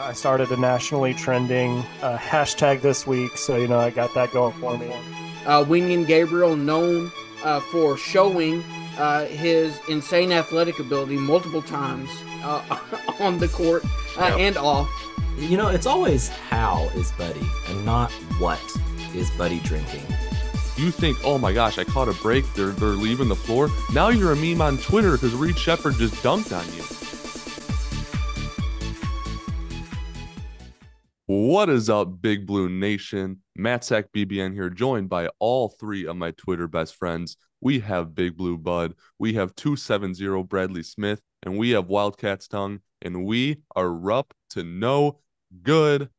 I started a nationally trending uh, hashtag this week, so you know I got that going for me. Uh, Wenyen Gabriel, known uh, for showing uh, his insane athletic ability multiple times uh, on the court uh, Yep. and off. You know, it's always how is Buddy and not what is Buddy drinking. You think, oh my gosh, I caught a break. They're they're leaving the floor. Now you're a meme on Twitter because Reed Sheppard just dunked on you. What is up, Big Blue Nation? Matt Sack BBN here, joined by all three of my Twitter best friends. We have Big Blue Bud, we have 270 Bradley Smith, and we have Wildcat's Tongue, and we are up to no good.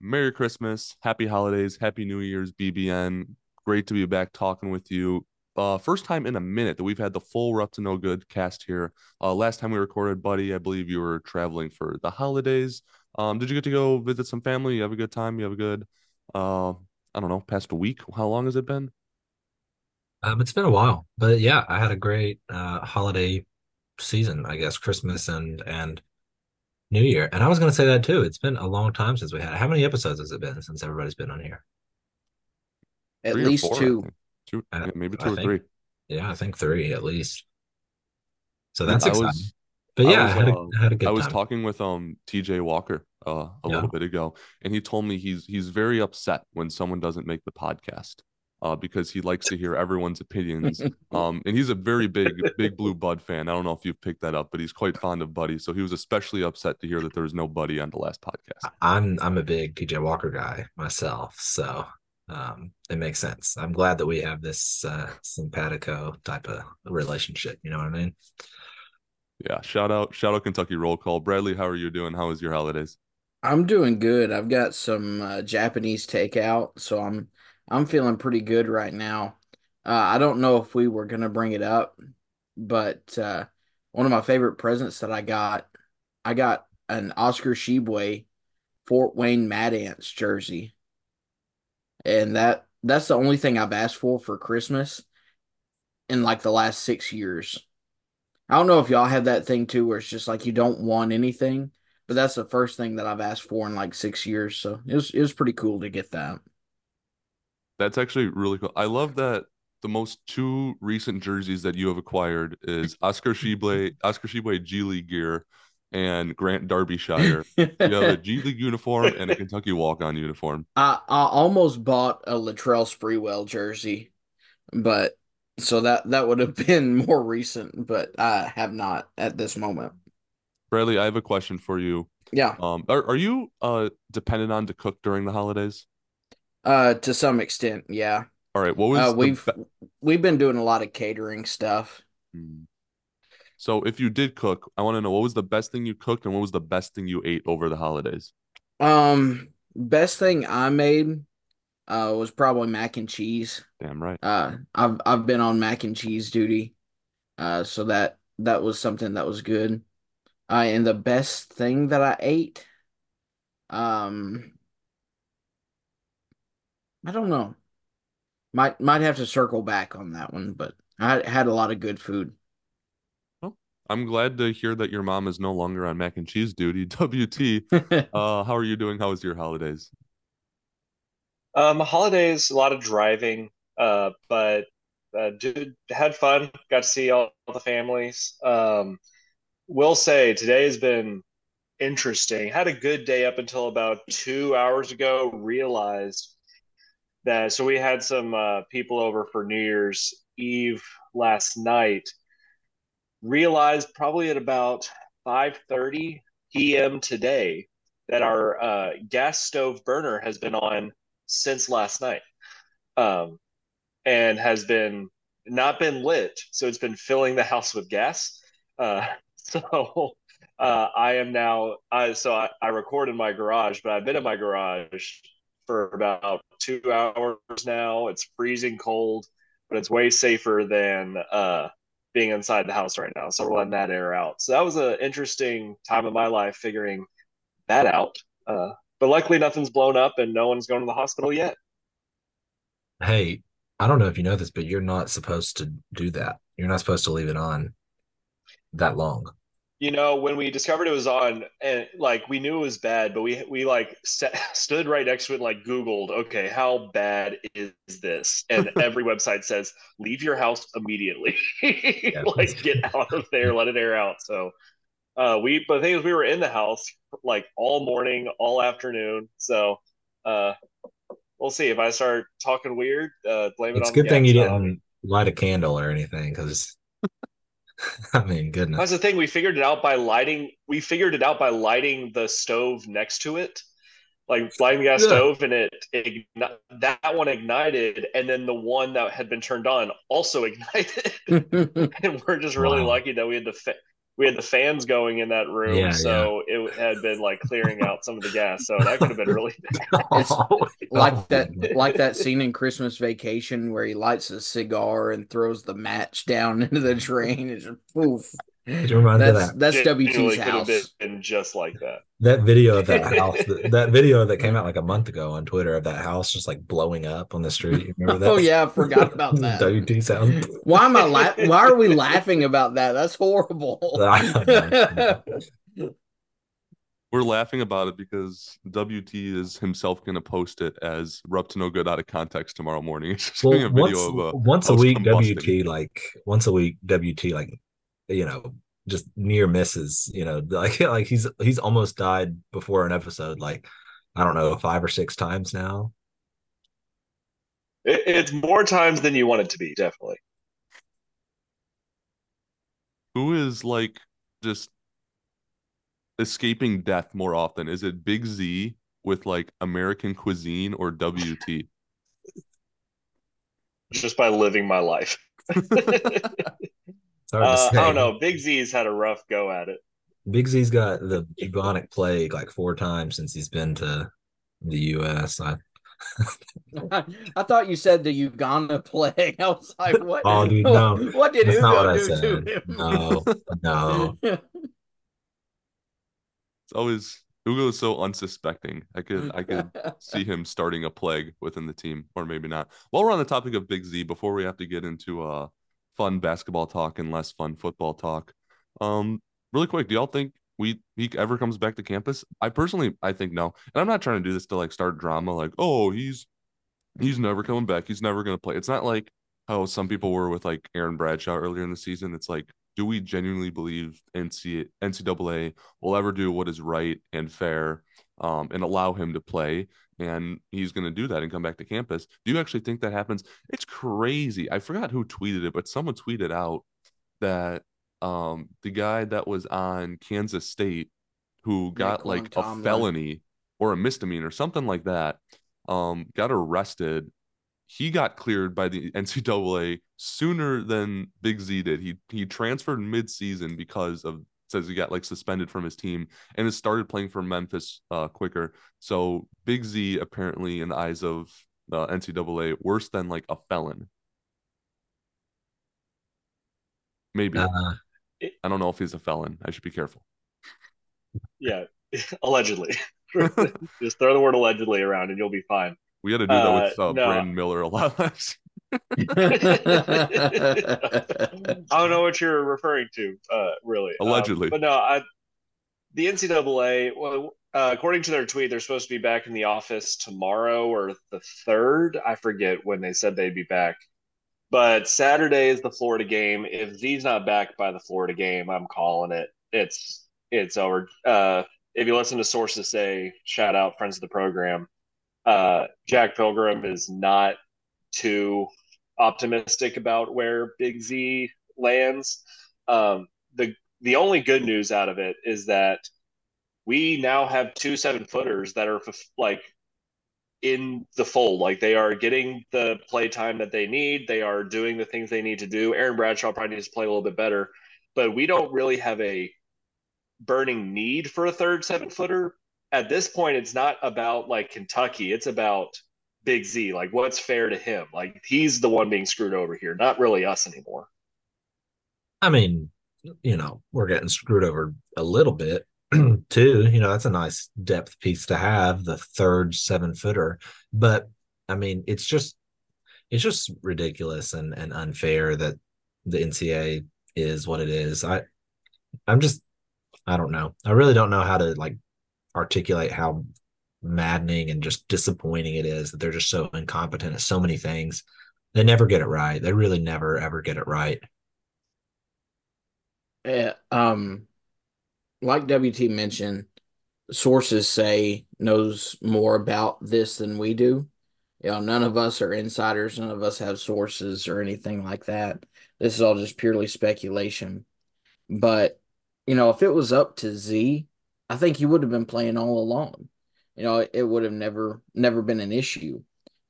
Merry Christmas, Happy Holidays, Happy New Year's, BBN. Great to be back talking with you. Uh, first time in a minute that we've had the full We're Up to No Good cast here. Uh, last time we recorded, buddy, I believe you were traveling for the holidays. Um, did you get to go visit some family? You have a good time? You have a good, uh, I don't know, past a week? How long has it been? Um, it's been a while, but yeah, I had a great uh holiday season, I guess, Christmas and and New Year. And I was gonna say that too. It's been a long time since we had. How many episodes has it been since everybody's been on here? At Three least four, I two. Two, Uh, maybe I two or think- three. Yeah, I think three at least. So that's I exciting. was, but yeah, I, was, had a, uh, had a good I was time. talking with um TJ Walker uh, a Yeah. little bit ago, and he told me he's he's very upset when someone doesn't make the podcast. Uh, because he likes to hear everyone's opinions. Um, and he's a very big, big blue Bud fan. I don't know if you've picked that up, but he's quite fond of Buddy. So he was especially upset to hear that there was no Buddy on the last podcast. I'm I'm a big PJ Walker guy myself, so um it makes sense. I'm glad that we have this uh simpatico type of relationship, you know what I mean? Yeah, shout out, shout out Kentucky roll call. Bradley, how are you doing? How was your holidays? I'm doing good. I've got some uh, Japanese takeout, so I'm I'm feeling pretty good right now. Uh, I don't know if we were gonna bring it up, but uh, one of my favorite presents that I got, I got an Oscar Tshiebwe Fort Wayne Mad Ants jersey, and that that's the only thing I've asked for for Christmas in like the last six years. I don't know if y'all have that thing too, where it's just like you don't want anything but that's the first thing that I've asked for in like six years. So it was it was pretty cool to get that. That's actually really cool. I love that the most two recent jerseys that you have acquired is Oscar Tshiebwe, Oscar Tshiebwe G League gear, and Grant Darbyshire. You have a G League uniform and a Kentucky walk-on uniform. I I almost bought a Latrell Sprewell jersey, but so that that would have been more recent, but I have not at this moment. Bradley, I have a question for you. Yeah, Um, are, are you uh dependent on to cook during the holidays? uh, to some extent, yeah. All right, what was Uh, we've be- we've been doing a lot of catering stuff. Hmm. So if you did cook, I want to know what was the best thing you cooked and what was the best thing you ate over the holidays? Um, best thing I made, uh, was probably mac and cheese. Damn right. Uh, I've I've been on mac and cheese duty, uh, so that that was something that was good. Uh, and the best thing that I ate, um, I don't know. Might might have to circle back on that one, but I had a lot of good food. Well, I'm glad to hear that your mom is no longer on mac and cheese duty. WT, uh, how are you doing? How was your holidays? Um, holidays, a lot of driving, uh, but uh, did had fun. Got to see all, the families. Um, will say today has been interesting. Had a good day up until about two hours ago. Realized that so we had some uh, people over for New Year's Eve last night. Realized probably at about five thirty p.m. today that our uh, gas stove burner has been on since last night um, and has been not been lit. So it's been filling the house with gas. Uh, so uh, i am now i so I, I record in my garage but i've been in my garage for about two hours now. It's freezing cold but it's way safer than uh, being inside the house right now. So we're letting that air out. So that was an interesting time of my life figuring that out. Uh, but luckily nothing's blown up and no one's going to the hospital yet. Hey, I don't know if you know this, but you're not supposed to do that. You're not supposed to leave it on that long. you know, when we discovered it was on, and like we knew it was bad, but we we like st- stood right next to it, and, like Googled, okay, how bad is this? And every website says leave your house immediately, like get out of there, let it air out. So uh, we, but the thing is, we were in the house like all morning, all afternoon. So uh, we'll see if I start talking weird. Uh, blame it It's on a good thing you didn't light a candle or anything, because I mean, goodness. That's the thing. We figured it out by lighting. We figured it out by lighting the stove next to it, like lighting the gas Yeah. stove, and it, igni- that one ignited, and then the one that had been turned on also ignited. and we're just really Wow. lucky that we had the fa- we had the fans going in that room, Yeah, so it had been like clearing out some of the gas. So that could have been really It's oh, like Oh, that like that scene in Christmas Vacation where he lights a cigar and throws the match down into the drain. It's just poof. It reminds me of that. that's genuinely WT's could have house. been just like that. That video of that house, that, that video that came out like a month ago on Twitter of that house just like blowing up on the street. You remember that? Oh yeah, I forgot about that. WT sound. Why am I la- Why are we laughing about that? That's horrible. We're laughing about it because WT is himself going to post it as "We're to no good" out of context tomorrow morning. It's just Well, doing a video once, of a once a week, combusting. WT like once a week, WT like you know just near misses. You know, like like he's he's almost died before an episode. Like I don't know, five or six times now. It, it's more times than you want it to be, definitely. Who is like just escaping death more often? Is it Big Z with like American cuisine or WT? Just by living my life. It's hard to Uh, say. I don't know. Big Z's had a rough go at it. Big Z's got the bubonic plague like four times since he's been to the U.S. I, I thought you said the Uganda plague. I was like, what? Oh, dude, no. What did That's what Ugo do said. to him? No, no. It's always Ugo is so unsuspecting. I could I could see him starting a plague within the team, or maybe not. While we're on the topic of Big Z, before we have to get into uh fun basketball talk and less fun football talk, um, really quick, do y'all think we he ever comes back to campus? I personally I think no, and I'm not trying to do this to like start drama, like oh he's he's never coming back, he's never gonna play. It's not like how some people were with like Aaron Bradshaw earlier in the season. It's like, do we genuinely believe NC, NCAA will ever do what is right and fair um, and allow him to play? And he's going to do that and come back to campus. Do you actually think that happens? It's crazy. I forgot who tweeted it, but someone tweeted out that um, the guy that was on Kansas State who got like a Tomlin. felony or a misdemeanor, something like that, um, got arrested he got cleared by the NCAA sooner than Big Z did. He he transferred mid-season because of says he got like suspended from his team and has started playing for Memphis uh, quicker. So Big Z apparently in the eyes of uh, NCAA worse than like a felon. Maybe Uh, I don't know if he's a felon. I should be careful. Yeah, allegedly. Just throw the word allegedly around and you'll be fine. We had to do that with Uh, uh, no. Brandon Miller a lot less. I don't know what you're referring to, uh, really. Um, Allegedly. but no, I, the NCAA, well, uh, according to their tweet, they're supposed to be back in the office tomorrow or the third. I forget when they said they'd be back. But Saturday is the Florida game. If Z's not back by the Florida game, I'm calling it. It's it's over. Uh, if you listen to sources say, shout out friends of the program, uh, Jack Pilgrim is not too optimistic about where Big Z lands. Um, the the only good news out of it is that we now have two seven footers that are like in the fold. Like they are getting the play time that they need. They are doing the things they need to do. Aaron Bradshaw probably needs to play a little bit better, but we don't really have a burning need for a third seven footer. At this point, it's not about like Kentucky. It's about Big Z. Like what's fair to him? Like he's the one being screwed over here, not really us anymore. I mean, you know, we're getting screwed over a little bit too. You know, that's a nice depth piece to have, the third seven footer. But I mean, it's just it's just ridiculous and, and unfair that the NCAA is what it is. I I'm just I don't know. I really don't know how to like articulate how maddening and just disappointing it is that they're just so incompetent at so many things. They never get it right. They really never ever get it right. Yeah, um, like WT mentioned, sources say knows more about this than we do. You know, none of us are insiders, none of us have sources or anything like that. This is all just purely speculation. But, you know, if it was up to Z, I think he would have been playing all along. You know, it would have never never been an issue.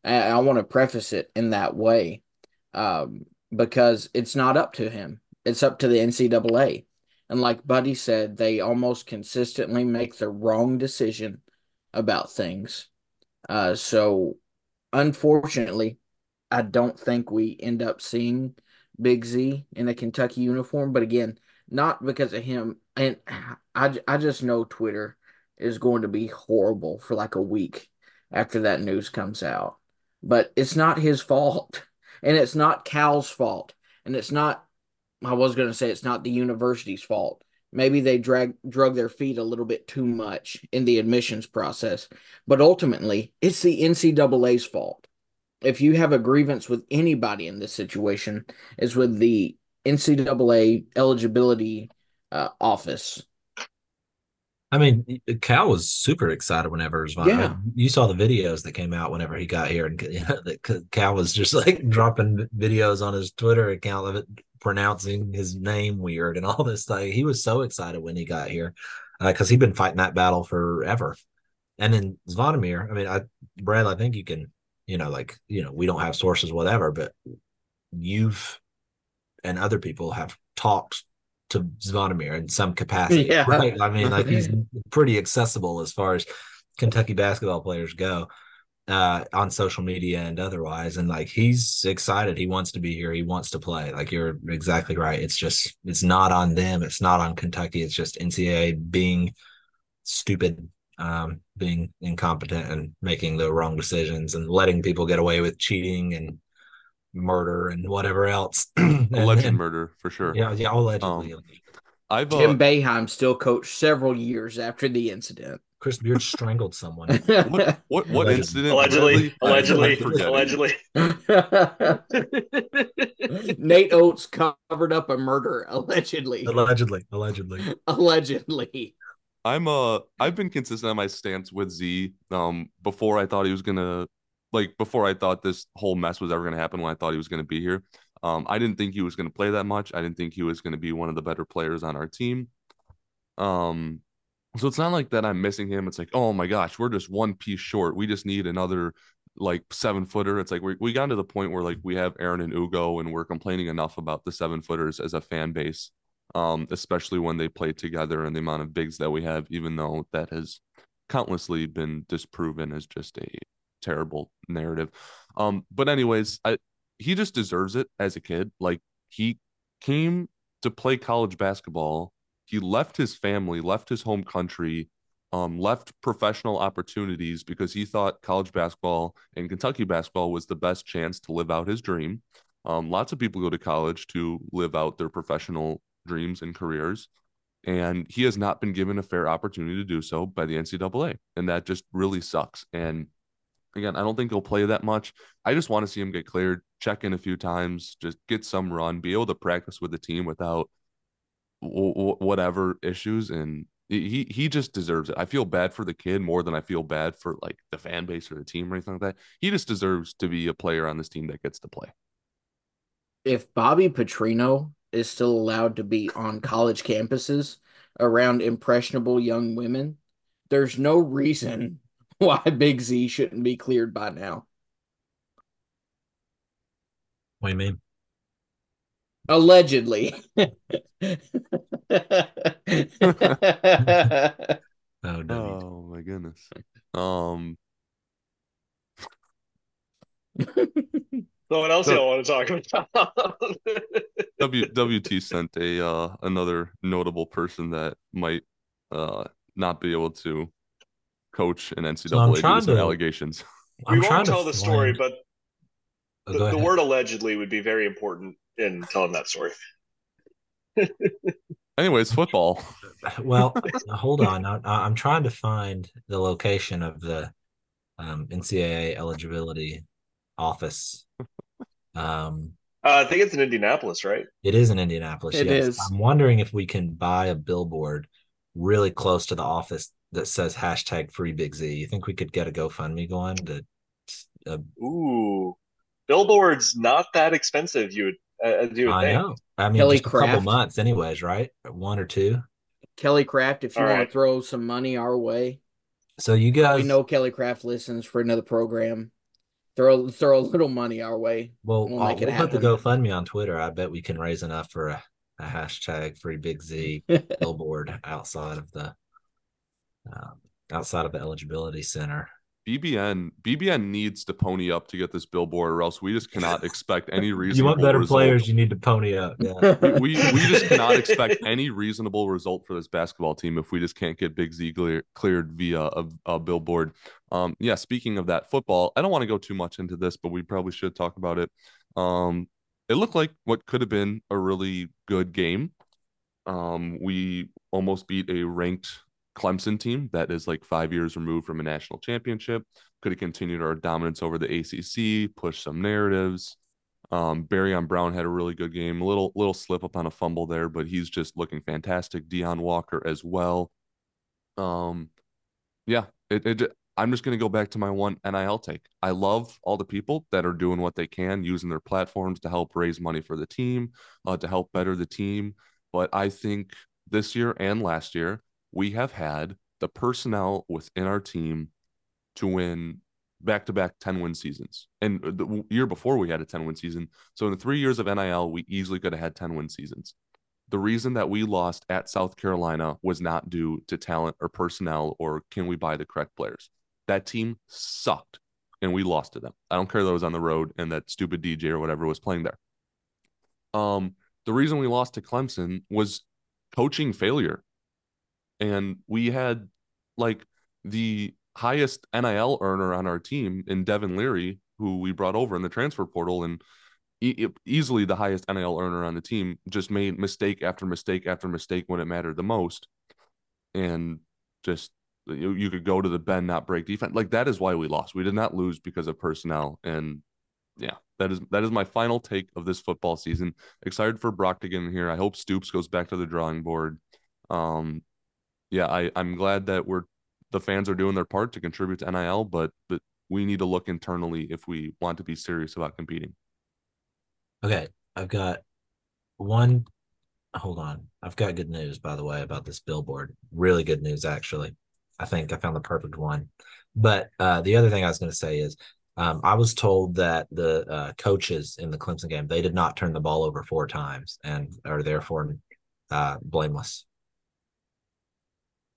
I, I want to preface it in that way. Um, because it's not up to him. It's up to the NCAA. And like Buddy said, they almost consistently make the wrong decision about things. Uh, so, unfortunately, I don't think we end up seeing Big Z in a Kentucky uniform. But again, not because of him. And I, I just know Twitter is going to be horrible for like a week after that news comes out. But it's not his fault. And it's not Cal's fault. And it's not I was going to say it's not the university's fault. Maybe they drag drug their feet a little bit too much in the admissions process, but ultimately it's the NCAA's fault. If you have a grievance with anybody in this situation, it's with the NCAA eligibility uh, office. I mean, Cal was super excited whenever Zvon. Yeah. You saw the videos that came out whenever he got here, and you know, that Cal was just like dropping videos on his Twitter account of it pronouncing his name weird and all this. Like he was so excited when he got here because uh, he'd been fighting that battle forever. And then Zvonimir, I mean, I Brad, I think you can, you know, like you know, we don't have sources, whatever, but you've and other people have talked to Zvonimir in some capacity. Yeah. Right? I mean, like he's pretty accessible as far as Kentucky basketball players go uh, on social media and otherwise. And like he's excited. He wants to be here. He wants to play. Like you're exactly right. It's just it's not on them. It's not on Kentucky. It's just NCAA being stupid, um, being incompetent and making the wrong decisions and letting people get away with cheating and murder and whatever else. Alleged and, murder for sure. Yeah, yeah, allegedly. Um, I've uh, Jim Boeheim still coached several years after the incident. Chris Beard strangled someone. what what, what Allegedly. incident? Allegedly, Bradley? allegedly, allegedly. Nate Oats covered up a murder allegedly. allegedly, allegedly. Allegedly. I'm uh I've been consistent on my stance with Z. Um, before I thought he was gonna like before I thought this whole mess was ever gonna happen. When I thought he was gonna be here, um, I didn't think he was gonna play that much. I didn't think he was gonna be one of the better players on our team. Um, so it's not like that I'm missing him. It's like, oh my gosh, we're just one piece short. We just need another like seven footer. It's like we we got to the point where like we have Aaron and Ugo, and we're complaining enough about the seven footers as a fan base, um, especially when they play together and the amount of bigs that we have. Even though that has countlessly been disproven as just a terrible narrative. Um, but anyways, I he just deserves it as a kid. Like he came to play college basketball he left his family, left his home country, um, left professional opportunities because he thought college basketball and Kentucky basketball was the best chance to live out his dream. Um, lots of people go to college to live out their professional dreams and careers. And he has not been given a fair opportunity to do so by the NCAA. And that just really sucks. And again, I don't think he'll play that much. I just want to see him get cleared, check in a few times, just get some run, be able to practice with the team without w- whatever issues and he he just deserves it. I feel bad for the kid more than I feel bad for like the fan base or the team or anything like that. He just deserves to be a player on this team that gets to play. If Bobby Petrino is still allowed to be on college campuses around impressionable young women, there's no reason why Big Z shouldn't be cleared by now. What do you mean? Allegedly. Oh, no. Oh my goodness. Um So what else y'all want to talk about? W WT sent a uh another notable person that might uh not be able to coach an NCAA So I'm to trying to- allegations. we I'm won't trying to tell the story, find- but Oh, the, the word allegedly would be very important in telling that story. Anyways, football. Well, hold on. I, I'm trying to find the location of the um, NCAA eligibility office. Um, Uh, I think it's in Indianapolis, right? it is in Indianapolis. It yes. is. I'm wondering if we can buy a billboard really close to the office that says hashtag free Big Z. You think we could get a GoFundMe going to uh, Ooh, billboards not that expensive. You would, uh, as you would I think. know. I mean, Kelly just a couple months, anyways, right? One or two. Kelly Craft, if you All want right. to throw some money our way, So you guys, we know Kelly Craft listens for another program. Throw throw a little money our way. well, we'll uh, make it we'll put the. GoFundMe on Twitter. I bet we can raise enough for a, a hashtag free Big Z billboard outside of the um, outside of the eligibility center. BBN BBN needs to pony up to get this billboard, or else we just cannot expect any reasonable. You want better result. players, you need to pony up. Yeah. we, we we just cannot expect any reasonable result for this basketball team if we just can't get Big Z clear, cleared via a, a billboard. Um, yeah. Speaking of that, football. I don't want to go too much into this, but we probably should talk about it. Um, it looked like what could have been a really good game. Um, we almost beat a ranked Clemson team that is like five years removed from a national championship. Could have continued our dominance over the ACC, pushed some narratives. Um, Barion Brown had a really good game. A little little slip up on a fumble there, but he's just looking fantastic. Deone Walker as well. Um, yeah, it, it I'm just gonna go back to my one NIL take. I love all the people that are doing what they can, using their platforms to help raise money for the team, uh, to help better the team. But I think this year and last year, we have had the personnel within our team to win back to back 10 win seasons. And the year before we had a 10 win season. So in the three years of NIL, we easily could have had 10 win seasons. The reason that we lost at South Carolina was not due to talent or personnel or can we buy the correct players. That team sucked and we lost to them. I don't care that it was on the road and that stupid DJ or whatever was playing there. Um, the reason we lost to Clemson was coaching failure. And we had like the highest NIL earner on our team in Devin Leary, who we brought over in the transfer portal, and e- easily the highest NIL earner on the team, just made mistake after mistake after mistake when it mattered the most, and just you, you could go to the bend not break defense. Like that is why we lost. We did not lose because of personnel, and yeah, that is that is my final take of this football season. Excited for Brock to get in here. I hope Stoops goes back to the drawing board. Um, yeah, I I'm glad that we're the fans are doing their part to contribute to NIL, but but we need to look internally if we want to be serious about competing. Okay, I've got one. Hold on, I've got good news by the way about this billboard. Really good news, actually. I think I found the perfect one. But uh, the other thing I was going to say is, um, I was told that the uh, coaches in the Clemson game they did not turn the ball over four times and are therefore uh, blameless.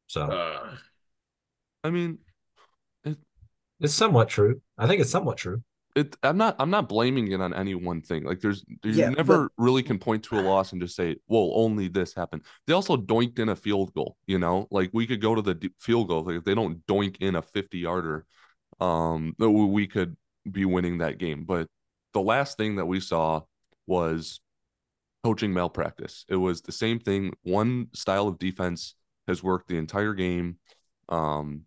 So Uh, I mean, it's somewhat true. I think it's somewhat true. it I'm not I'm not blaming it on any one thing. Like there's you Yeah, never really can point to a loss and just say, well, only this happened. They also doinked in a field goal, you know, like we could go to the d- field goal. Like if they don't doink in a 50 yarder, um, that we we could be winning that game. But the last thing that we saw was coaching malpractice. It was the same thing. One style of defense has worked the entire game. Um,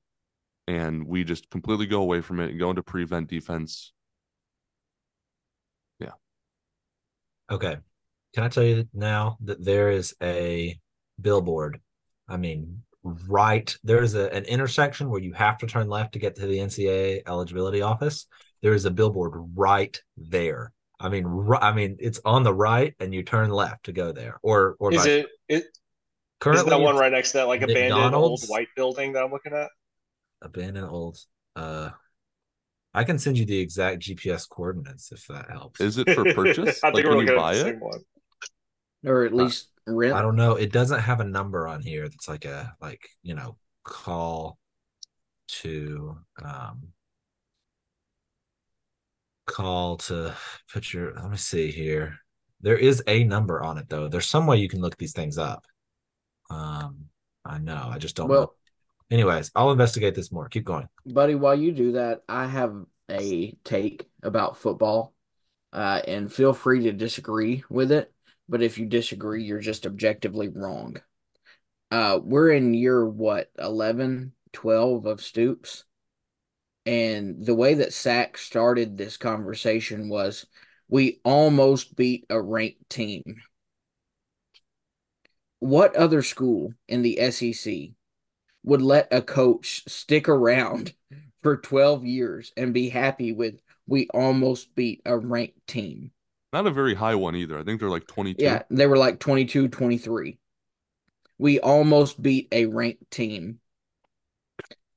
and we just completely go away from it and go into prevent defense. Yeah. Okay. Can I tell you now that there is a billboard? I mean, right there is a, an intersection where you have to turn left to get to the NCAA eligibility office. There is a billboard right there. I mean, ri- I mean, it's on the right, and you turn left to go there. Or, or Is by- it, it is currently that one right next to that like abandoned old white building that I'm looking at? abandoned old? Uh, I can send you the exact GPS coordinates if that helps. Is it for purchase? I like think we're can looking you at buy the it? same one. or at least rent. I don't know. It doesn't have a number on here that's like a like you know call to um call to put your let me see here. There is a number on it though. There's some way you can look these things up. Um I know. I just don't know. Well, Anyways, I'll investigate this more. Keep going. buddy, while you do that, I have a take about football. Uh, and feel free to disagree with it. But if you disagree, you're just objectively wrong. uh, we're in year what 11, 12 of Stoops. And the way that Sack started this conversation was we almost beat a ranked team. What other school in the SEC would let a coach stick around for 12 years and be happy with we almost beat a ranked team? Not a very high one either. I think they're like 22. Yeah, they were like 22, 23. We almost beat a ranked team.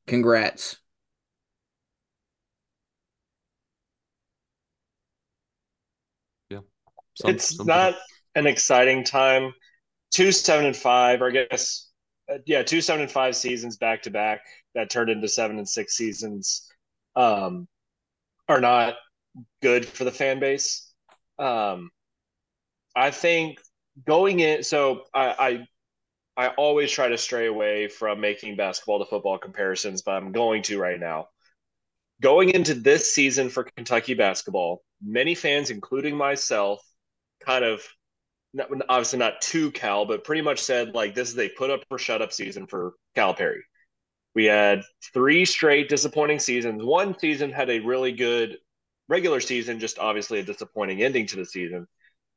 Congrats. Some- it's some not an exciting time. Two seven and five, or I guess, uh, yeah, two seven and five seasons back to back that turned into seven and six seasons, um, are not good for the fan base. Um, I think going in, so I, I, I always try to stray away from making basketball to football comparisons, but I'm going to right now. Going into this season for Kentucky basketball, many fans, including myself, kind of not, obviously not to Cal, but pretty much said like this is a put up or shut up season for Calipari. We had three straight disappointing seasons. One season had a really good regular season, just obviously a disappointing ending to the season.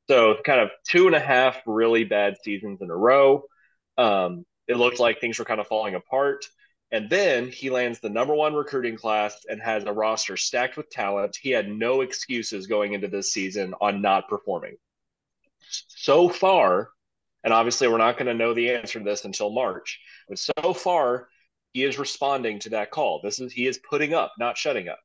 So kind of two and a half really bad seasons in a row. Um, it looked like things were kind of falling apart. And then he lands the number one recruiting class and has a roster stacked with talent. He had no excuses going into this season on not performing so far, and obviously we're not going to know the answer to this until March, but so far he is responding to that call. This is he is putting up, not shutting up.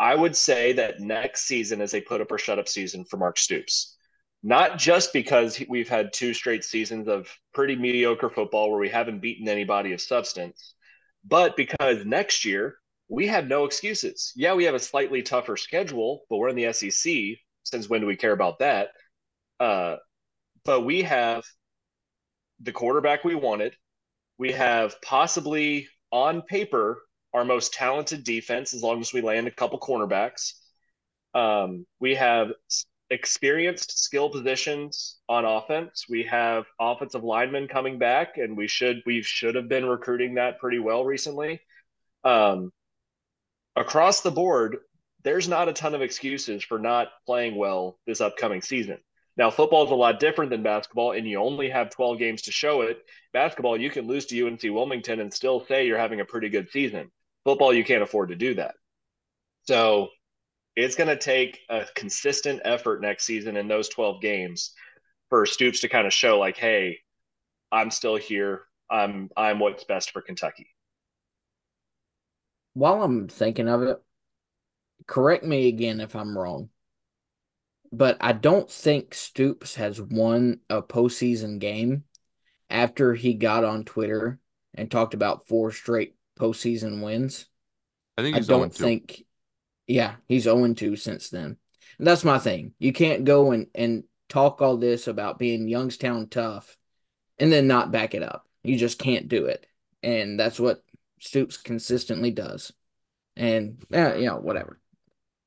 I would say that next season is a put up or shut up season for Mark Stoops. Not just because we've had two straight seasons of pretty mediocre football where we haven't beaten anybody of substance, but because next year we have no excuses. Yeah, we have a slightly tougher schedule, but we're in the SEC. Since when do we care about that? Uh, but we have the quarterback we wanted. We have possibly on paper our most talented defense as long as we land a couple cornerbacks. Um, we have experienced skill positions on offense. We have offensive linemen coming back, and we should we should have been recruiting that pretty well recently. Um, across the board, there's not a ton of excuses for not playing well this upcoming season. Now, football is a lot different than basketball, and you only have 12 games to show it. Basketball, you can lose to UNC Wilmington and still say you're having a pretty good season. Football, you can't afford to do that. So it's going to take a consistent effort next season in those 12 games for Stoops to kind of show, like, hey, I'm still here. I'm I'm what's best for Kentucky. While I'm thinking of it, correct me again if I'm wrong but I don't think Stoops has won a postseason game after he got on Twitter and talked about four straight postseason wins. I think I don't 0-2. think, yeah, he's 0 2 since then. And that's my thing. You can't go and, and talk all this about being Youngstown tough and then not back it up. You just can't do it. And that's what Stoops consistently does. And, yeah, you know, whatever.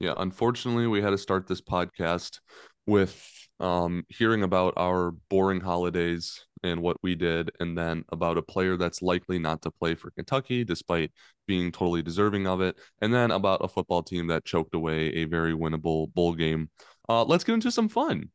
Yeah, unfortunately, we had to start this podcast with um, hearing about our boring holidays and what we did, and then about a player that's likely not to play for Kentucky despite being totally deserving of it, and then about a football team that choked away a very winnable bowl game. Uh, let's get into some fun.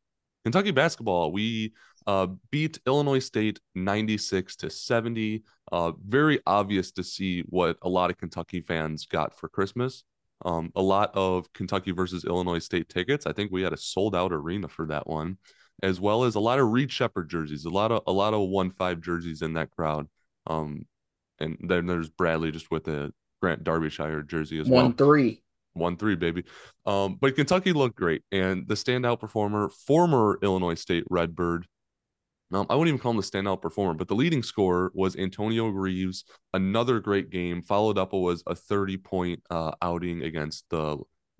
Kentucky basketball, we uh, beat Illinois State 96 to 70. Uh, very obvious to see what a lot of Kentucky fans got for Christmas um, a lot of Kentucky versus Illinois State tickets. I think we had a sold out arena for that one, as well as a lot of Reed Sheppard jerseys, a lot of a lot of one five jerseys in that crowd. Um, and then there's Bradley just with a Grant Darbyshire jersey as One well. three. One three, baby. Um, but Kentucky looked great, and the standout performer, former Illinois State Redbird, um, I wouldn't even call him the standout performer, but the leading scorer was Antonio Reeves. Another great game. Followed up was a 30 point uh, outing against the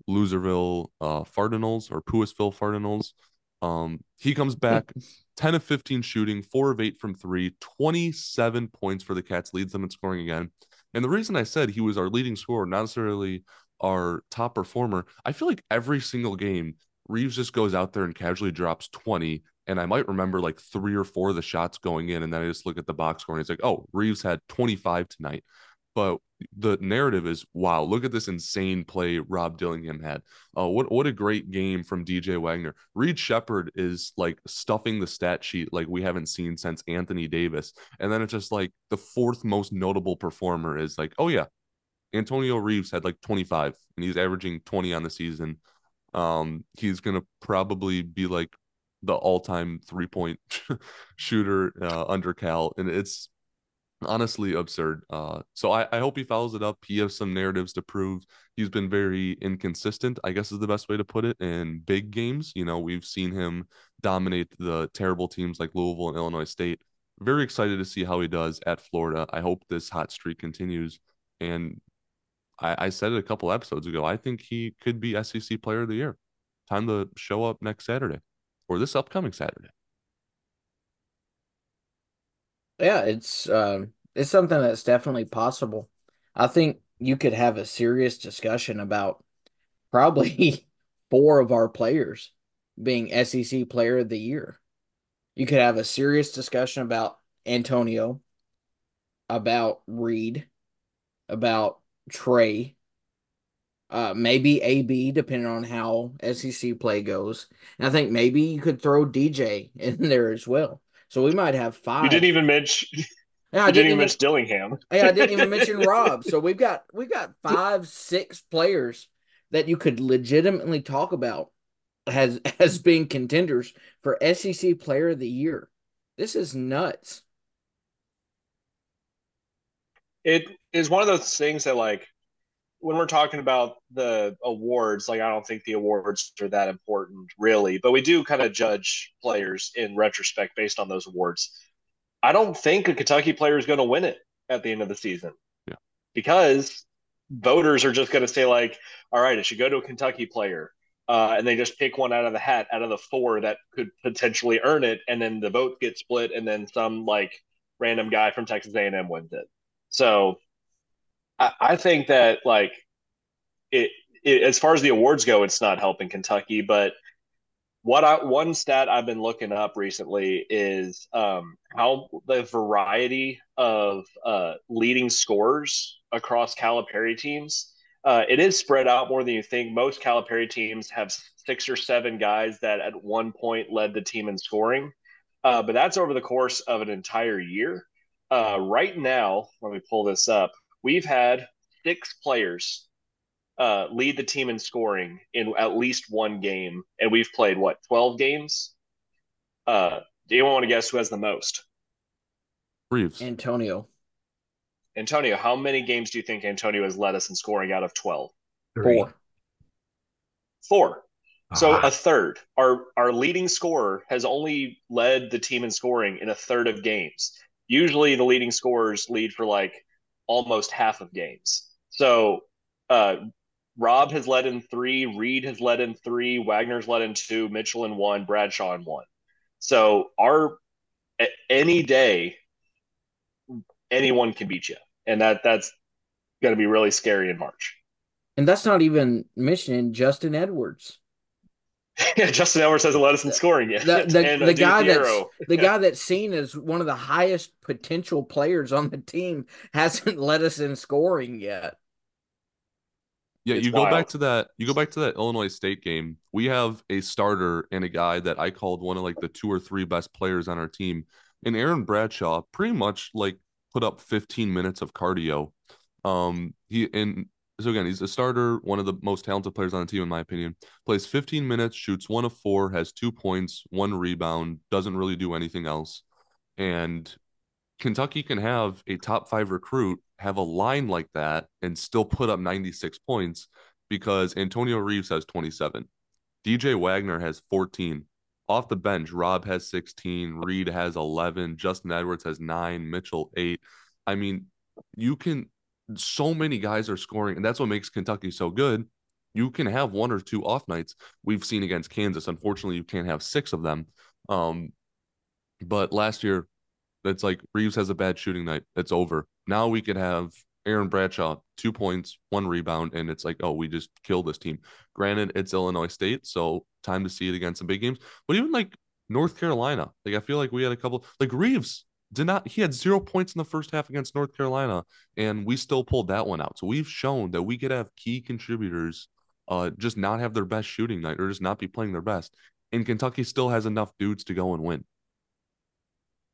Loserville uh, Cardinals or Pouisville Cardinals. Um, he comes back 10 of 15 shooting, 4 of 8 from 3, 27 points for the Cats, leads them in scoring again. And the reason I said he was our leading scorer, not necessarily our top performer, I feel like every single game, Reeves just goes out there and casually drops 20 and I might remember like three or four of the shots going in, and then I just look at the box score and it's like, oh, Reeves had 25 tonight. But the narrative is, wow, look at this insane play Rob Dillingham had. Oh, what what a great game from DJ Wagner. Reed Sheppard is like stuffing the stat sheet like we haven't seen since Anthony Davis. And then it's just like the fourth most notable performer is like, oh yeah, Antonio Reeves had like 25 and he's averaging 20 on the season. Um, he's gonna probably be like the all-time three-point shooter uh, under Cal, and it's honestly absurd. Uh, so I, I hope he follows it up. He has some narratives to prove. He's been very inconsistent, I guess is the best way to put it. In big games, you know, we've seen him dominate the terrible teams like Louisville and Illinois State. Very excited to see how he does at Florida. I hope this hot streak continues. And I, I said it a couple episodes ago. I think he could be SEC Player of the Year. Time to show up next Saturday or this upcoming Saturday. Yeah, it's uh, it's something that's definitely possible. I think you could have a serious discussion about probably four of our players being SEC Player of the Year. You could have a serious discussion about Antonio, about Reed, about Trey, uh, maybe AB, depending on how SEC play goes. And I think maybe you could throw DJ in there as well. So we might have five. You didn't even mention. Yeah, I didn't didn't even mention Dillingham. yeah, I didn't even mention Rob. So we've got we've got five, six players that you could legitimately talk about as as being contenders for SEC Player of the Year. This is nuts. It is one of those things that like when we're talking about the awards, like I don't think the awards are that important really, but we do kind of judge players in retrospect based on those awards. I don't think a Kentucky player is going to win it at the end of the season. Yeah. Because voters are just going to say like, all right, it should go to a Kentucky player. Uh, and they just pick one out of the hat out of the four that could potentially earn it, and then the vote gets split, and then some like random guy from Texas A&M wins it. So I, I think that like it, it, as far as the awards go, it's not helping Kentucky. But what I one stat I've been looking up recently is um, how the variety of uh, leading scorers across Calipari teams. Uh, it is spread out more than you think. Most Calipari teams have six or seven guys that at one point led the team in scoring, uh, but that's over the course of an entire year. Uh, right now, let me pull this up. We've had six players uh, lead the team in scoring in at least one game, and we've played what twelve games. Uh, do you want to guess who has the most? Reeves. Antonio. Antonio, how many games do you think Antonio has led us in scoring out of 12? Three. Four. Four. So Ah, a third. Our our leading scorer has only led the team in scoring in a third of games. Usually the leading scorers lead for like almost half of games. So uh, Rob has led in three, Reed has led in three, Wagner's led in two, Mitchell in one, Bradshaw in one. So our any day, anyone can beat you, and that that's going to be really scary in March. And that's not even mentioning Justin Edwards. Yeah, Justin Edwards hasn't led us in scoring yet. The, the, uh, the guy Duke that's Hero. the guy that's seen as one of the highest potential players on the team hasn't led us in scoring yet. Yeah, It's you go back to that. You go back to that Illinois State game. We have a starter and a guy that I called one of like the two or three best players on our team. And Aaron Bradshaw pretty much like put up 15 minutes of cardio. Um, he and so again, he's a starter, one of the most talented players on the team, in my opinion. Plays 15 minutes, shoots one of four, has two points, one rebound, doesn't really do anything else. And Kentucky can have a top five recruit have a line like that and still put up 96 points because Antonio Reeves has 27. DJ Wagner has 14. Off the bench, Rob has 16, Reed has 11, Justin Edwards has 9, Mitchell 8. I mean, you can so many guys are scoring and that's what makes Kentucky so good. You can have one or two off nights. We've seen against Kansas. Unfortunately, you can't have 6 of them. Um but last year it's like Reeves has a bad shooting night. It's over. Now we could have Aaron Bradshaw, two points, one rebound, and it's like, oh, we just killed this team. Granted, it's Illinois State, so time to see it against some big games. But even like North Carolina. Like I feel like we had a couple like Reeves did not he had zero points in the first half against North Carolina and we still pulled that one out. So we've shown that we could have key contributors uh just not have their best shooting night or just not be playing their best. And Kentucky still has enough dudes to go and win.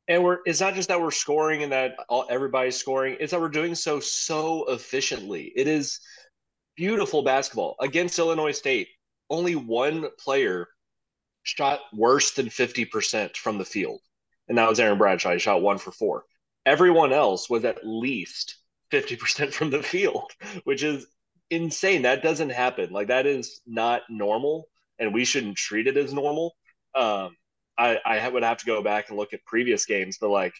And we're it's not just that we're scoring and that all, everybody's scoring, it's that we're doing so so efficiently. It is beautiful basketball. Against Illinois State, only one player shot worse than 50% from the field. And that was Aaron Bradshaw. He shot one for four. Everyone else was at least 50% from the field, which is insane. That doesn't happen. Like, that is not normal, and we shouldn't treat it as normal. Um, I, I would have to go back and look at previous games, but like,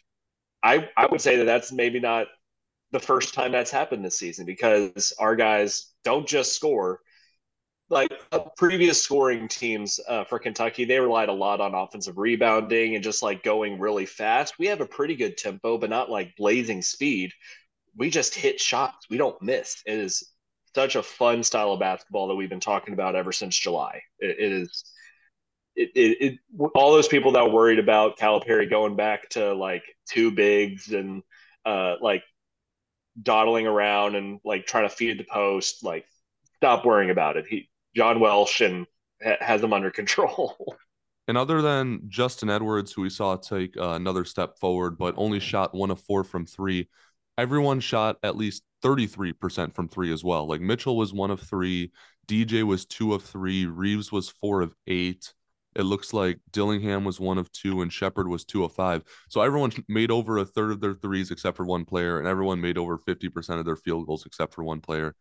I, I would say that that's maybe not the first time that's happened this season because our guys don't just score. Like uh, previous scoring teams uh, for Kentucky, they relied a lot on offensive rebounding and just like going really fast. We have a pretty good tempo, but not like blazing speed. We just hit shots. We don't miss. It is such a fun style of basketball that we've been talking about ever since July. it, it is. It, it, it, all those people that worried about Calipari going back to like two bigs and uh, like dawdling around and like trying to feed the post, like stop worrying about it. He John Welsh and ha- has them under control. And other than Justin Edwards, who we saw take uh, another step forward, but only shot one of four from three, everyone shot at least 33% from three as well. Like Mitchell was one of three, DJ was two of three, Reeves was four of eight. It looks like Dillingham was one of two and Sheppard was two of five. So everyone made over a third of their threes except for one player, and everyone made over 50% of their field goals except for one player.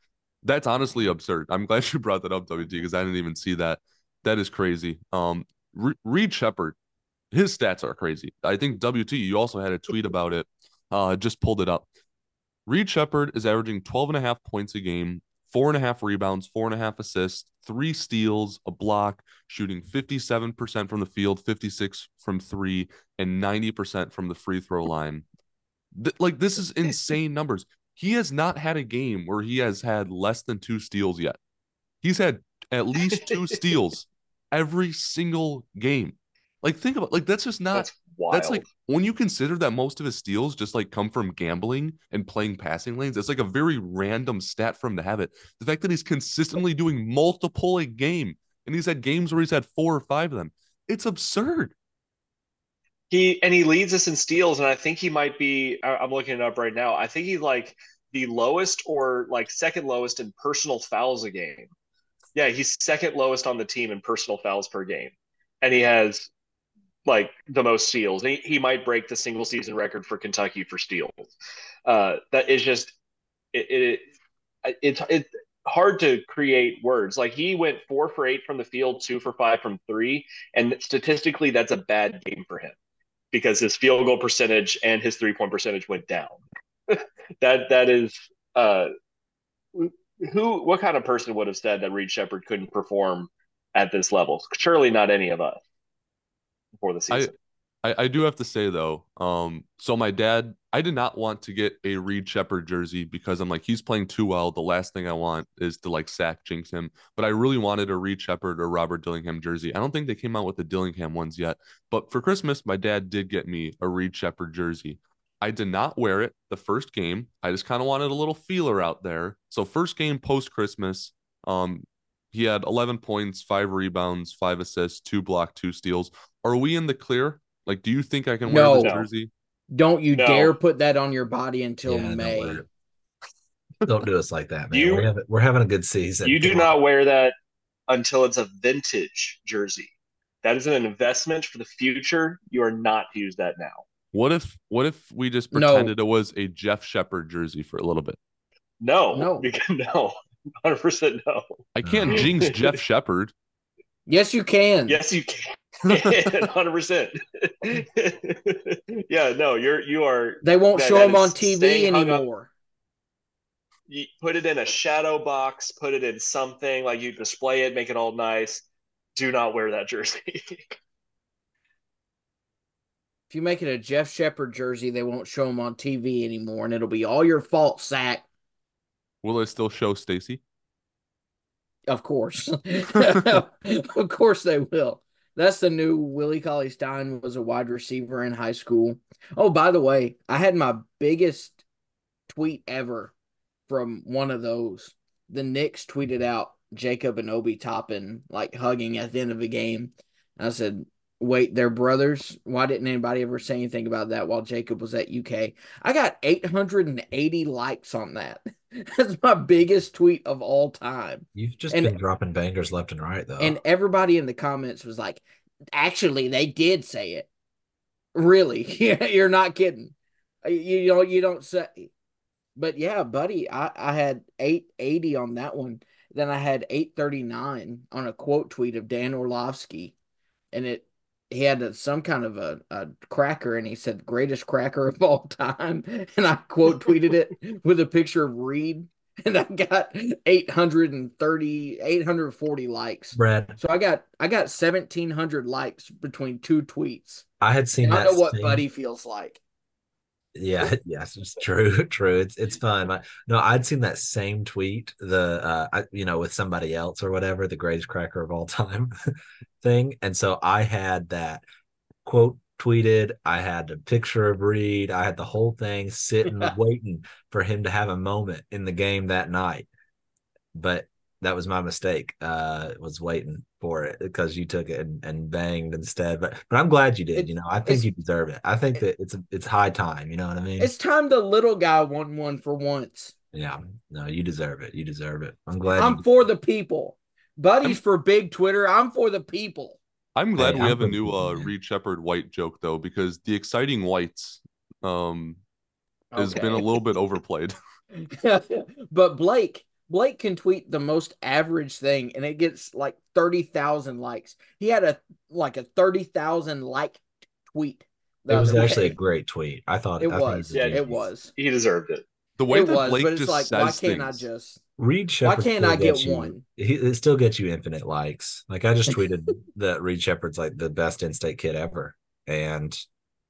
That's honestly absurd. I'm glad you brought that up, WT, because I didn't even see that. That is crazy. Um, Re- Reed Sheppard, his stats are crazy. I think WT, you also had a tweet about it. Uh, just pulled it up. Reed Sheppard is averaging 12 and a half points a game, four and a half rebounds, four and a half assists, three steals, a block, shooting 57% from the field, 56 from three, and 90% from the free throw line. Th- like this is insane numbers. He has not had a game where he has had less than two steals yet. He's had at least two steals every single game. Like think about like that's just not That's that's like when you consider that most of his steals just like come from gambling and playing passing lanes, it's like a very random stat for him to have it. The fact that he's consistently doing multiple a game and he's had games where he's had four or five of them, it's absurd. He and he leads us in steals, and I think he might be. I'm looking it up right now. I think he's like the lowest or like second lowest in personal fouls a game. Yeah, he's second lowest on the team in personal fouls per game, and he has like the most steals. He, he might break the single season record for Kentucky for steals. Uh, that is just it, it it's it's hard to create words. Like he went four for eight from the field, two for five from three, and statistically that's a bad game for him because his field goal percentage and his three point percentage went down. that that is uh who what kind of person would have said that Reed Sheppard couldn't perform at this level? Surely not any of us before the season. I, I do have to say though, um, so my dad, I did not want to get a Reed Sheppard jersey because I'm like, he's playing too well. The last thing I want is to like sack jinx him. But I really wanted a Reed Sheppard or Robert Dillingham jersey. I don't think they came out with the Dillingham ones yet. But for Christmas, my dad did get me a Reed Sheppard jersey. I did not wear it the first game. I just kind of wanted a little feeler out there. So first game post Christmas, um, he had 11 points, five rebounds, five assists, two block, two steals. Are we in the clear? Like, do you think I can wear No. this jersey? Don't you No. dare put that on your body until Yeah, don't May. wear. Don't do us like that, man. You- we're, having, we're having a good season. You do Come on. not wear that until it's a vintage jersey. That is an investment for the future. You are not to use that now. What if what if we just No. pretended it was a Jeff Sheppard jersey for a little bit? No, No. because no, hundred percent no. I can't jinx Jeff Sheppard. Yes, you can. Yes, you can. Hundred percent. Yeah, no, you're you are. They won't That- show that them on TV staying hung up. anymore. You put it in a shadow box. Put it in something like you display it, make it all nice. Do not wear that jersey. If you make it a Jeff Sheppard jersey, they won't show them on TV anymore, and it'll be all your fault, Sack. Will it still show Stacy? Of course. of course they will. That's the new Willie Cauley Stein was a wide receiver in high school. Oh, by the way, I had my biggest tweet ever from one of those. The Knicks tweeted out Jacob and Obi Toppin like hugging at the end of a game. I said, wait, they're brothers. Why didn't anybody ever say anything about that while Jacob was at UK? I got 880 likes on that. That's my biggest tweet of all time. You've just And- been dropping bangers left and right, though. And everybody in the comments was like, actually, they did say it. Really? You're not kidding. Uh, You, you know, you don't say. But yeah, buddy, I, I had 880 on that one. Then I had 839 on a quote tweet of Dan Orlovsky. And it he had a, some kind of a, a cracker and he said greatest cracker of all time. And I quote tweeted it with a picture of Reed. And I got 830, 840 likes. Brad, So I got I got 1700 likes between two tweets. I had seen I know what Buddy feels like. Yeah, yes, it's true, true. It's it's fun. I, no, I'd seen that same tweet, the uh, I, you know, with somebody else or whatever, the greatest cracker of all time thing, and so I had that quote tweeted. I had a picture of Reed. I had the whole thing sitting waiting for him to have a moment in the game that night, but that was my mistake. Uh, was waiting for it because you took it and, and banged instead. But but I'm glad you did. It- you know, I think you deserve it. I think that it's it's high time. You know what I mean? It's time the little guy won one for once. Yeah, no, you deserve it. You deserve it. I'm glad. I'm for the people. Buddy's for big Twitter. I'm for the people. I'm glad Hey, we I'm have a new uh. Reed Sheppard white joke though, because the exciting whites um has been a little bit overplayed. but Blake, Blake can tweet the most average thing and it gets like 30,000 likes. He had a like a 30,000 like tweet. the it was other actually a great tweet. I thought It I was. he Yeah, It was. He deserved it. The way It that was, Blake but it's just like, says why can't I just? Reed Sheppard. Why can't I get you- one? He it still gets you infinite likes. Like I just tweeted that Reed Sheppard's like the best in-state kid ever, and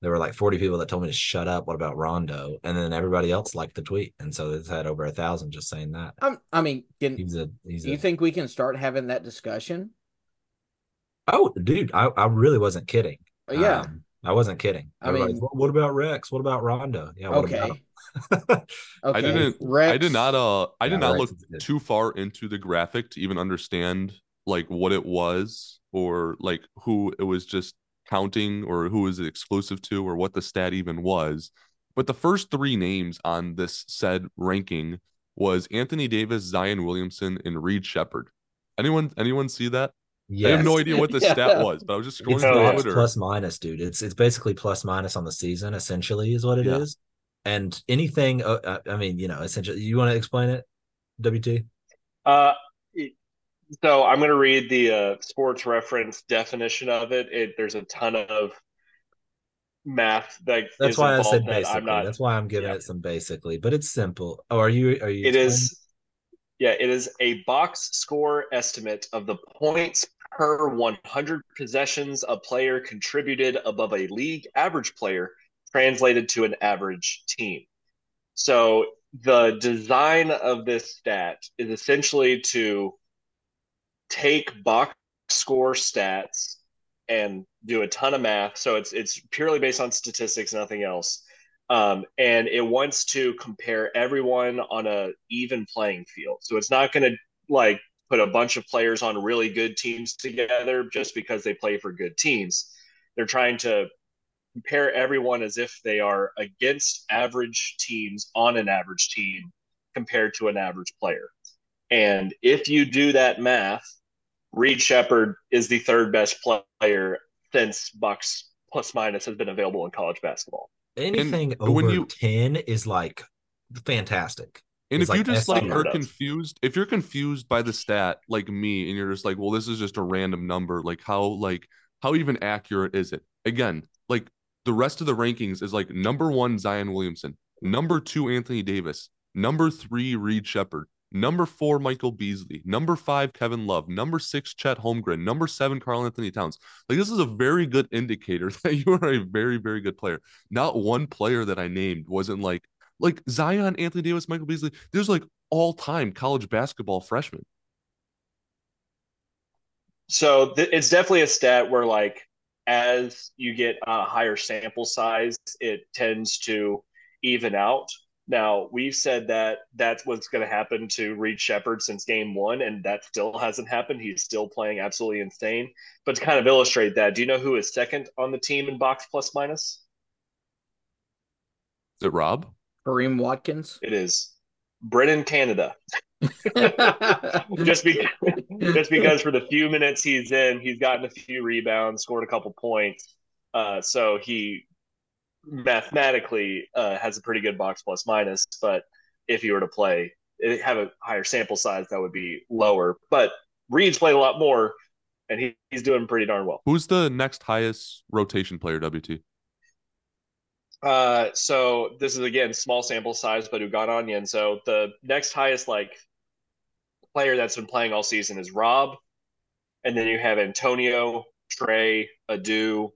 there were like 40 people that told me to shut up. What about Rondo? And then everybody else liked the tweet, and so it's had over a thousand just saying that. I'm, I mean, can He's a he's you a think we can start having that discussion? oh dude, I I really wasn't kidding. Yeah. Um, I wasn't kidding. I mean- "What- what about Rex? What about Rondo? Yeah, what okay. about? Okay. I didn't I did not uh I did Yeah, not Rex look too far into the graphic to even understand like what it was or like who it was just counting or who is it exclusive to or what the stat even was. But the first three names on this said ranking was Anthony Davis, Zion Williamson, and Reed Sheppard. Anyone anyone see that? I have no idea what the Yeah. stat was, but I was just scrolling It's through yeah. box Twitter. plus minus, dude. It's it's basically plus minus on the season, essentially, is what it is. Yeah. And anything, uh, uh, I mean, you know, essentially, you want to explain it, WT? Uh, it- so I'm going to read the uh, sports reference definition of it. It there's a ton of math that That's why I said basically. I'm not. That's why I'm giving yeah. it some basically, but it's simple. Oh, are you? Are you? It is, yeah, it is a box score estimate of the points per 100 possessions a player contributed above a league average player translated to an average team. So the design of this stat is essentially to take box score stats and do a ton of math. So it's it's purely based on statistics, nothing else. Um, and it wants to compare everyone on a even playing field. So it's not going to like put a bunch of players on really good teams together just because they play for good teams. They're trying to compare everyone as if they are against average teams on an average team compared to an average player. And if you do that math, Reed Sheppard is the third best player since box plus minus has been available in college basketball. anything And when over you- ten is like fantastic. And It's if you just like are confused, if you're confused by the stat like me and you're just like, well, this is just a random number, like how like how even accurate is it? Again, like the rest of the rankings is like number one Zion Williamson, number two Anthony Davis, number three Reed Sheppard, number four Michael Beasley, number five Kevin Love, number six Chet Holmgren, number seven Karl-Anthony Towns. Like this is a very good indicator that you are a very very good player. Not one player that I named wasn't like like Zion, Anthony Davis, Michael Beasley. There's like all time college basketball freshmen. so th- it's definitely a stat where like as you get a higher sample size, it tends to even out. Now we've said that that's what's going to happen to Reed Sheppard since game one, and that still hasn't happened. He's still playing absolutely insane. But to kind of illustrate that, do you know who is second on the team in box plus minus? Is it Rob? Kareem Watkins. It is Brennan Canada. just because, just because for the few minutes he's in, he's gotten a few rebounds, scored a couple points. Uh, so he mathematically uh, has a pretty good box plus minus. But if you were to play, it have a higher sample size, that would be lower. But Reed's played a lot more, and he, he's doing pretty darn well. Who's the next highest rotation player, WT? Uh, so this is again small sample size, but Ugonna So the next highest like player that's been playing all season is Rob, and then you have Antonio, Trey, Adu,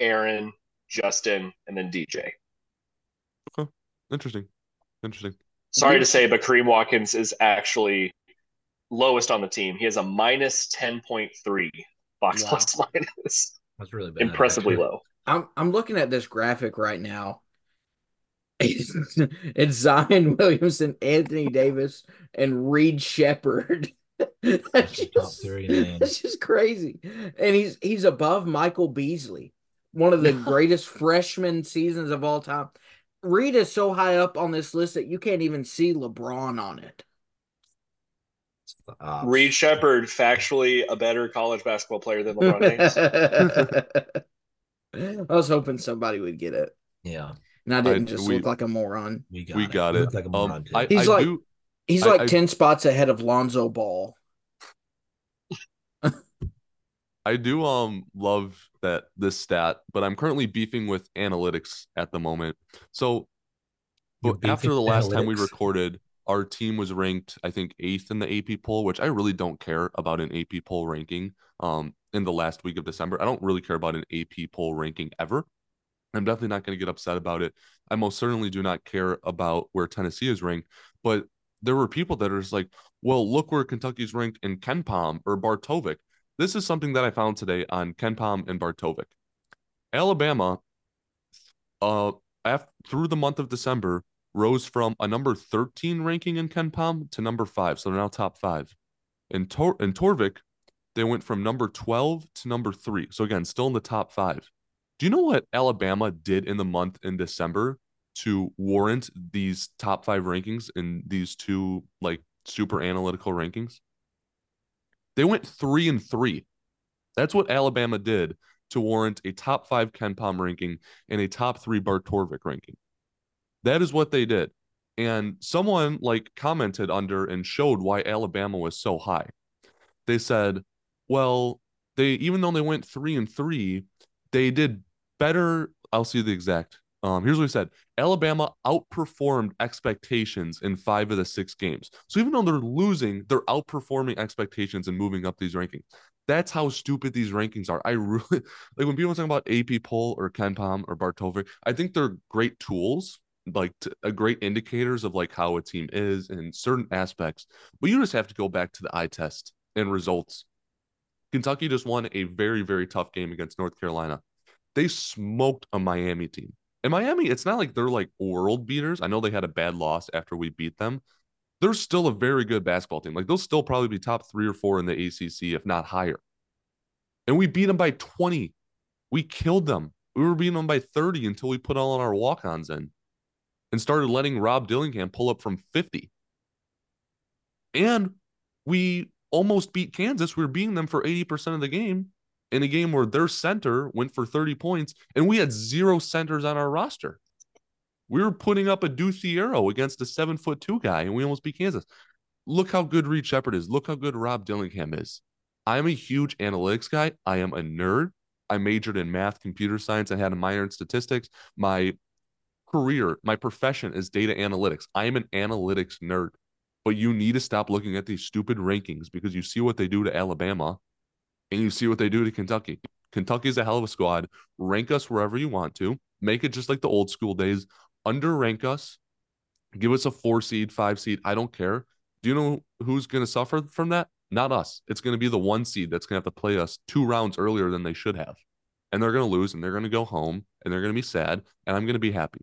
Aaron, Justin, and then DJ. Okay, interesting, interesting. Sorry to say, but Kareem Watkins is actually lowest on the team. He has a minus ten point three box wow. plus minus. That's really bad. Impressively low. I'm I'm looking at this graphic right now. It's, it's Zion Williamson, Anthony Davis, and Reed Sheppard. that's, just, three, that's just crazy. And he's he's above Michael Beasley, one of the greatest freshman seasons of all time. Reed is so high up on this list that you can't even see LeBron on it. Uh, Reed Sheppard, factually a better college basketball player than LeBron James. I was hoping somebody would get it. Yeah. And I didn't I, just we, look like a moron. We got we it. Got it. Like um, I, he's I like do, he's like ten spots ahead of Lonzo Ball. I do um love that this stat, but I'm currently beefing with analytics at the moment. So after the last analytics? time we recorded, our team was ranked, I think, eighth in the AP poll, which I really don't care about an AP poll ranking. Um, in the last week of December, I don't really care about an AP poll ranking ever. I'm definitely not going to get upset about it. I most certainly do not care about where Tennessee is ranked, but there were people that are just like, well, look where Kentucky's ranked in KenPom or Bart Torvik. This is something that I found today on KenPom and Bart Torvik. Alabama, uh, after, through the month of December, rose from a number 13 ranking in KenPom to number five. So they're now top five. In, Tor- in Torvik, they went from number 12 to number three. So again, still in the top five. Do you know what Alabama did in the month in December to warrant these top five rankings in these two like super analytical rankings? They went three and three. That's what Alabama did to warrant a top five KenPom ranking and a top three Bart Torvik ranking. That is what they did. And someone like commented under and showed why Alabama was so high. They said, well, they even though they went three and three, they did better. I'll see the exact. Um, here's what he said Alabama outperformed expectations in five of the six games. So even though they're losing, they're outperforming expectations and moving up these rankings. That's how stupid these rankings are. I really like when people talk about AP poll or KenPom or Bart Torvik, I think they're great tools, like to, a great indicators of like how a team is in certain aspects. But you just have to go back to the eye test and results. Kentucky just won a very, very tough game against North Carolina. They smoked a Miami team. And Miami, it's not like they're like world beaters. I know they had a bad loss after we beat them. They're still a very good basketball team. Like they'll still probably be top three or four in the ACC, if not higher. And we beat them by 20. We killed them. We were beating them by 30 until we put all on our walk ons in and started letting Rob Dillingham pull up from 50. And we almost beat Kansas. We were beating them for 80% of the game in a game where their center went for 30 points and we had zero centers on our roster. We were putting up Adou Thiero against a seven foot two guy and we almost beat Kansas. Look how good Reed Sheppard is. Look how good Rob Dillingham is. I'm a huge analytics guy. I am a nerd. I majored in math, computer science, and had a minor in statistics. My career, my profession is data analytics. I am an analytics nerd. But you need to stop looking at these stupid rankings because you see what they do to Alabama and you see what they do to Kentucky. Kentucky's a hell of a squad. Rank us wherever you want to. Make it just like the old school days. Under rank us. Give us a four seed, five seed. I don't care. Do you know who's going to suffer from that? not us. It's going to be the one seed that's going to have to play us two rounds earlier than they should have. And they're going to lose and they're going to go home and they're going to be sad and I'm going to be happy.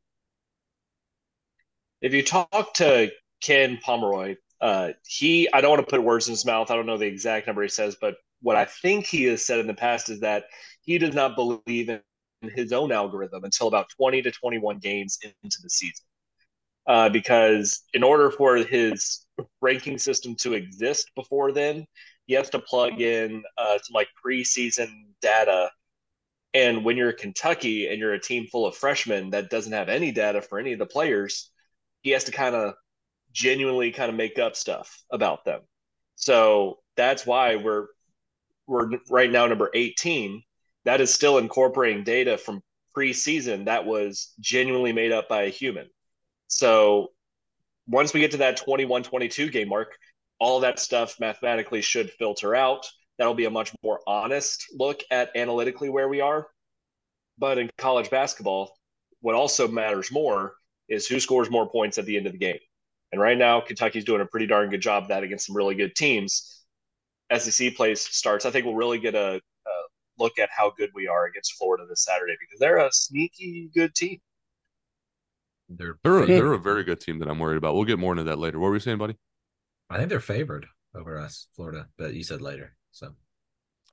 If you talk to Ken Pomeroy, uh, he, I don't want to put words in his mouth. I don't know the exact number he says, but what I think he has said in the past is that he does not believe in his own algorithm until about 20 to 21 games into the season. Uh, because in order for his ranking system to exist before then, he has to plug in uh, some like preseason data. And when you're Kentucky and you're a team full of freshmen that doesn't have any data for any of the players, he has to kind of genuinely kind of make up stuff about them. So that's why we're we're right now number 18. That is still incorporating data from preseason that was genuinely made up by a human. So once we get to that 21 22 game mark, all that stuff mathematically should filter out. That'll be a much more honest look at analytically where we are. But in college basketball, what also matters more is who scores more points at the end of the game. And right now, Kentucky's doing a pretty darn good job of that against some really good teams. SEC plays starts. I think we'll really get a, a look at how good we are against Florida this Saturday because they're a sneaky good team. They're they're a, hmm. they're a very good team that I'm worried about. We'll get more into that later. What were you saying, buddy? I think they're favored over us, Florida, but you said later. So,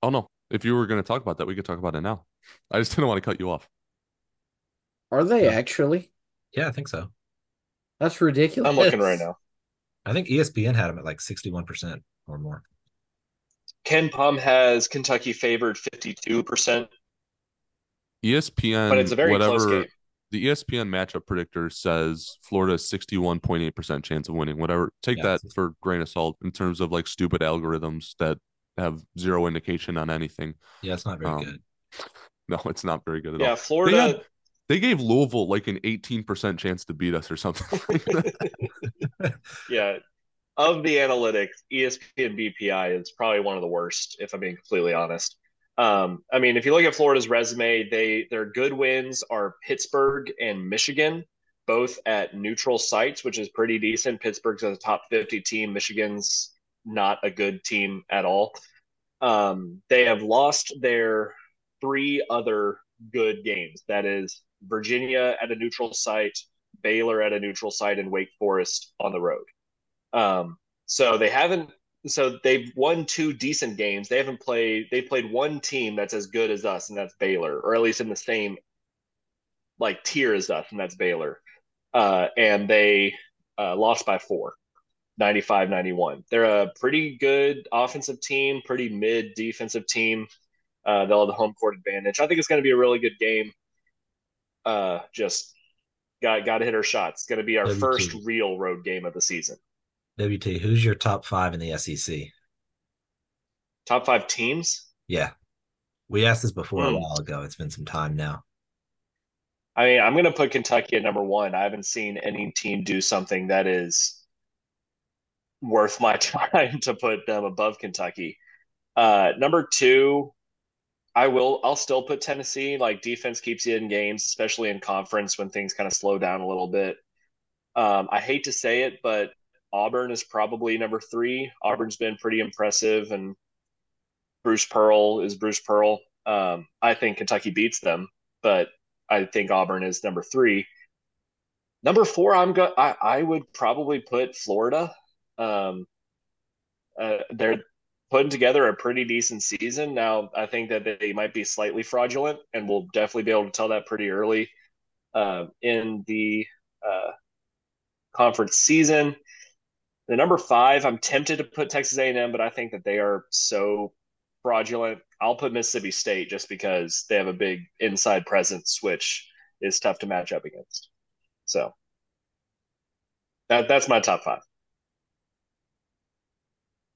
oh no, if you were going to talk about that, we could talk about it now. I just didn't want to cut you off. Are they actually? Yeah, I think so. That's ridiculous. I'm looking right now. I think ESPN had them at like 61% or more. KenPom has Kentucky favored 52%. ESPN, but it's a very whatever, close game. The ESPN matchup predictor says Florida 61.8% chance of winning. Whatever. Take Yeah, that for grain of salt in terms of like stupid algorithms that have zero indication on anything. Yeah, it's not very Um, good. No, it's not very good at Yeah, all. Yeah, Florida. had- They gave Louisville like an 18% chance to beat us or something. yeah. Of the analytics, ESPN BPI is probably one of the worst, if I'm being completely honest. Um, I mean, if you look at Florida's resume, they their good wins are Pittsburgh and Michigan, both at neutral sites, which is pretty decent. Pittsburgh's a top 50 team. Michigan's not a good team at all. Um, they have lost their three other good games. That is Virginia at a neutral site, Baylor at a neutral site, and Wake Forest on the road. Um, so they haven't. So they've won two decent games. They haven't played. They played one team that's as good as us, and that's Baylor, or at least in the same like tier as us, and that's Baylor. Uh, and they uh, lost by four. 95 91. They're a pretty good offensive team, pretty mid defensive team. Uh, they'll have the home court advantage. I think it's going to be a really good game. Uh, just got got to hit our shots. It's going to be our Maybe first real road game of the season. WT, who's your top five in the SEC? Top five teams. Yeah. We asked this before a Hmm. while ago. It's been some time now. I mean, I'm going to put Kentucky at number one. I haven't seen any team do something that is worth my time to put them above Kentucky. Uh, number two, I will. I'll still put Tennessee. Like defense keeps you in games, especially in conference when things kind of slow down a little bit. Um, I hate to say it, but Auburn is probably number three. Auburn's been pretty impressive, and Bruce Pearl is Bruce Pearl. Um, I think Kentucky beats them, but I think Auburn is number three. Number four, I'm go. I, I would probably put Florida. Um, uh, they're putting together a pretty decent season. Now, I think that they might be slightly fraudulent, and we'll definitely be able to tell that pretty early uh, in the uh, conference season. The number five, I'm tempted to put Texas A&M, but I think that they are so fraudulent. I'll put Mississippi State just because they have a big inside presence, which is tough to match up against. So that that's my top five.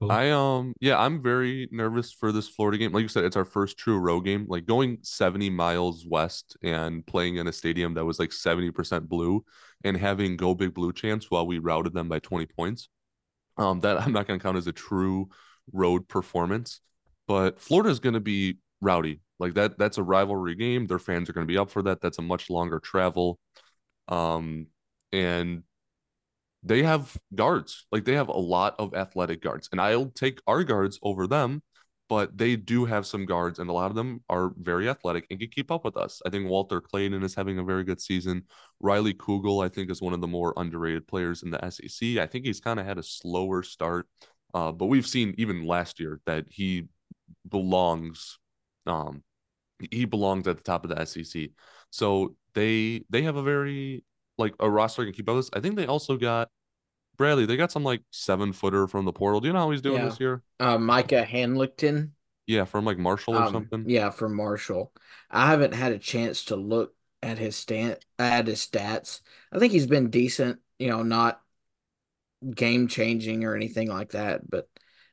I um yeah, I'm very nervous for this Florida game. Like you said, it's our first true road game. Like going 70 miles west and playing in a stadium that was like 70% blue and having go big blue chance while we routed them by 20 points. Um that I'm not going to count as a true road performance, but Florida is going to be rowdy. Like that that's a rivalry game. Their fans are going to be up for that. That's a much longer travel. Um and they have guards. Like they have a lot of athletic guards, and I'll take our guards over them. But they do have some guards, and a lot of them are very athletic and can keep up with us. I think Walter Clayton is having a very good season. Riley Kugel, I think, is one of the more underrated players in the SEC. I think he's kind of had a slower start, uh, but we've seen even last year that he belongs. Um, he belongs at the top of the SEC. So they they have a very like a roster can keep up with this. I think they also got Bradley. They got some like seven footer from the portal. Do you know how he's doing Yeah. this year? Uh, Micah Handlogten. Yeah, from like Marshall or Um, something. Yeah, from Marshall. I haven't had a chance to look at his stat at his stats. I think he's been decent, you know, not game changing or anything like that, but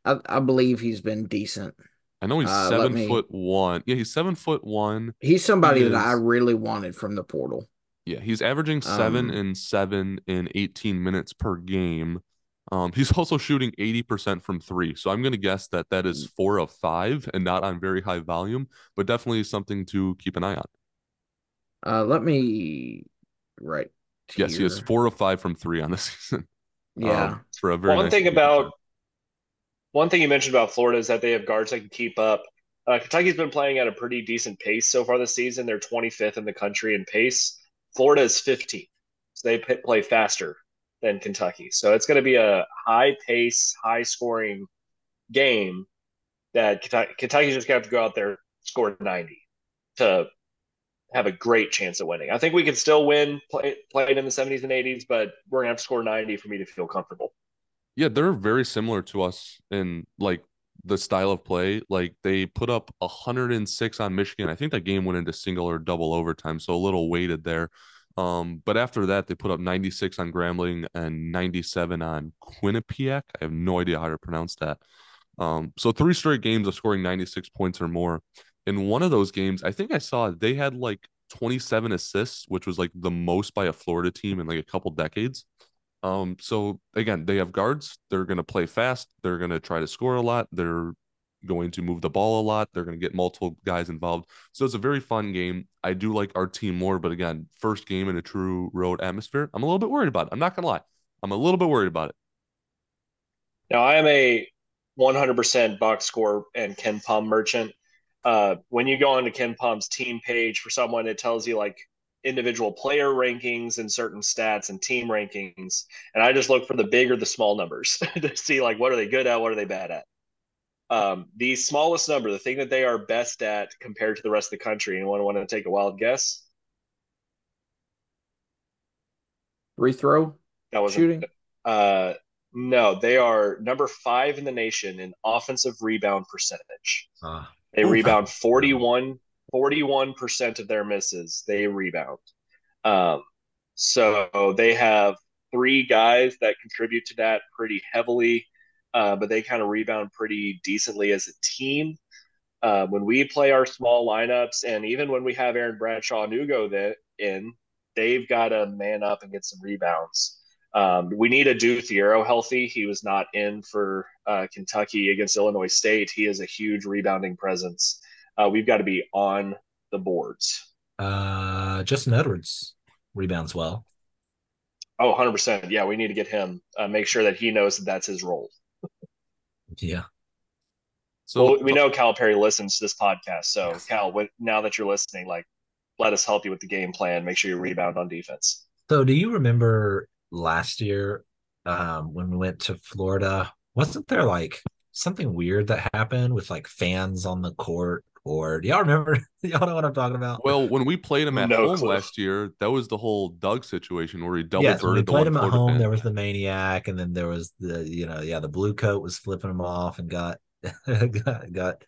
I, I believe he's been decent. I know he's Uh, seven me- foot one. Yeah, he's seven foot one. He's somebody He that I really wanted from the portal. Yeah, he's averaging seven Um, and seven in 18 minutes per game. Um, he's also shooting 80% from three. So I'm going to guess that that Mm. four of five and not on very high volume, but definitely something to keep an eye on. Uh, let me right Yes, he has four of five from three on the season. Yeah. um, for a very One nice thing 80%. about one thing you mentioned about Florida is that they have guards that can keep up. Uh, Kentucky's been playing at a pretty decent pace so far this season. They're 25th in the country in pace. Florida is 15th, so they play faster than Kentucky. So it's going to be a high pace, high scoring game that Kentucky, Kentucky's just going to have to go out there score 90 to have a great chance at winning. I think we can still win play, playing in the 70s and 80s, but we're going to have to score 90 for me to feel comfortable. Yeah, they're very similar to us in like the style of play. Like they put up 106 on Michigan. I think that game went into single or double overtime, so a little weighted there. Um, but after that, they put up 96 on Grambling and 97 on Quinnipiac. I have no idea how to pronounce that. Um, so three straight games of scoring 96 points or more. In one of those games, I think I saw they had like 27 assists, which was like the most by a Florida team in like a couple decades. Um, so again, they have guards. They're going to play fast. They're going to try to score a lot. They're going to move the ball a lot. They're going to get multiple guys involved. So it's a very fun game. I do like our team more, but again, first game in a true road atmosphere. I'm a little bit worried about it. I'm not going to lie. I'm a little bit worried about it. Now, I am a 100% box score and KenPom merchant. Uh, when you go onto KenPom's team page for someone, it tells you like individual player rankings and certain stats and team rankings. And I just look for the big or the small numbers to see like what are they good at, what are they bad at. Um, the smallest number, the thing that they are best at compared to the rest of the country. Anyone want to take a wild guess? Free throw That was shooting. Uh, no, they are number five in the nation in offensive rebound percentage. Ah, They Oof. rebound 41, 41% of their misses. They rebound. Um, so they have three guys that contribute to that pretty heavily, uh, but they kind of rebound pretty decently as a team. Uh, when we play our small lineups, and even when we have Aaron Bradshaw and Ugo that in, they've got to man up and get some rebounds. Um, we need Adou Thiero healthy. He was not in for uh, Kentucky against Illinois State. He is a huge rebounding presence. Uh, we've got to be on the boards. uh, Justin Edwards rebounds well. Oh, 100%. Yeah, we need to get him, uh, make sure that he knows that that's his role. Yeah. So well, we know Calipari listens to this podcast. So, Cal, when, now that you're listening, like, let us help you with the game plan. Make sure you rebound on defense. So, do you remember last year um, when we went to Florida? Wasn't there like something weird that happened with like fans on the court? Or do y'all remember? y'all know what I'm talking about? Well, when we played him at No home clue. last year, that was the whole Doug situation where he double yes, when we birded the played him at home, fan. there was the maniac, and then there was the you know yeah the blue coat was flipping him off and got got, got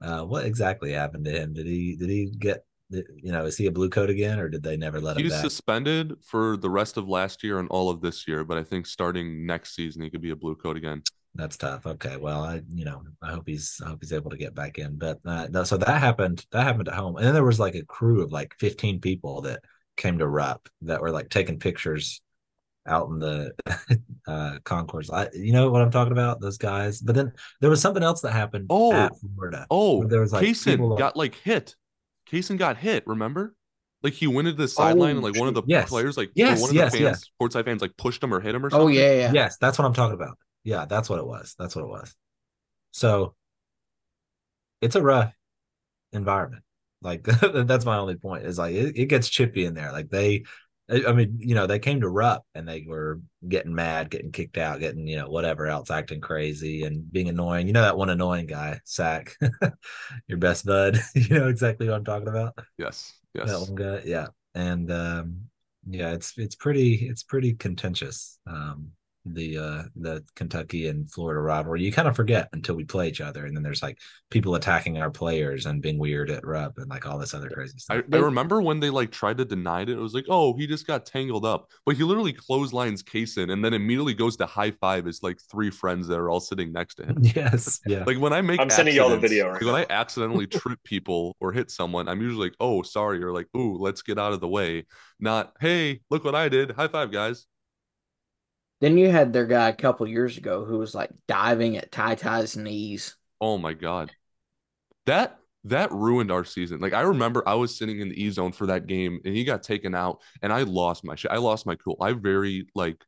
uh, what exactly happened to him? Did he did he get you know is he a blue coat again, or did they never let him He's suspended for the rest of last year and all of this year, but I think starting next season he could be a blue coat again. That's tough. Okay, well, I you know I hope he's I hope he's able to get back in. But uh, no, so that happened. That happened at home, and then there was like a crew of like 15 people that came to Rupp that were like taking pictures out in the uh concourse. I you know what I'm talking about? Those guys. But then there was something else that happened Oh. at Florida. Oh, there was, like, Cason got like hit. Cason got hit, remember? Like he went into the sideline and like one of the Yes. players, like Yes, one of yes, the yes. fans, courtside fans, like pushed him or hit him or something. Oh yeah, yeah. Yes, that's what I'm talking about. Yeah, that's what it was. That's what it was. So it's a rough environment. Like that's my only point. Is like it, it gets chippy in there. Like they I mean, you know, they came to Rupp and they were getting mad, getting kicked out, getting, you know, whatever else, acting crazy and being annoying. You know that one annoying guy, Sack, your best bud. you know exactly what I'm talking about. Yes, Yes. That one guy, yeah. And um yeah, it's it's pretty it's pretty contentious. Um the uh the Kentucky and Florida rivalry. You kind of forget until we play each other, and then there's like people attacking our players and being weird at Rupp and like all this other crazy I, stuff. I remember when they like tried to deny it. It was like, oh, he just got tangled up, but he literally clotheslines Cason and then immediately goes to high five his like three friends that are all sitting next to him. yes, yeah. Like when I make, I'm sending y'all the accidents- video Like when I accidentally trip people or hit someone, I'm usually like, "Oh, sorry," or like, "Ooh, let's get out of the way." Not, "Hey, look what I did! High five, guys!" Then you had their guy a couple years ago who was like diving at Ty Ty's knees. Oh my god, that that ruined our season. Like I remember, I was sitting in the E zone for that game, and he got taken out, and I lost my shit. I lost my cool. I very like,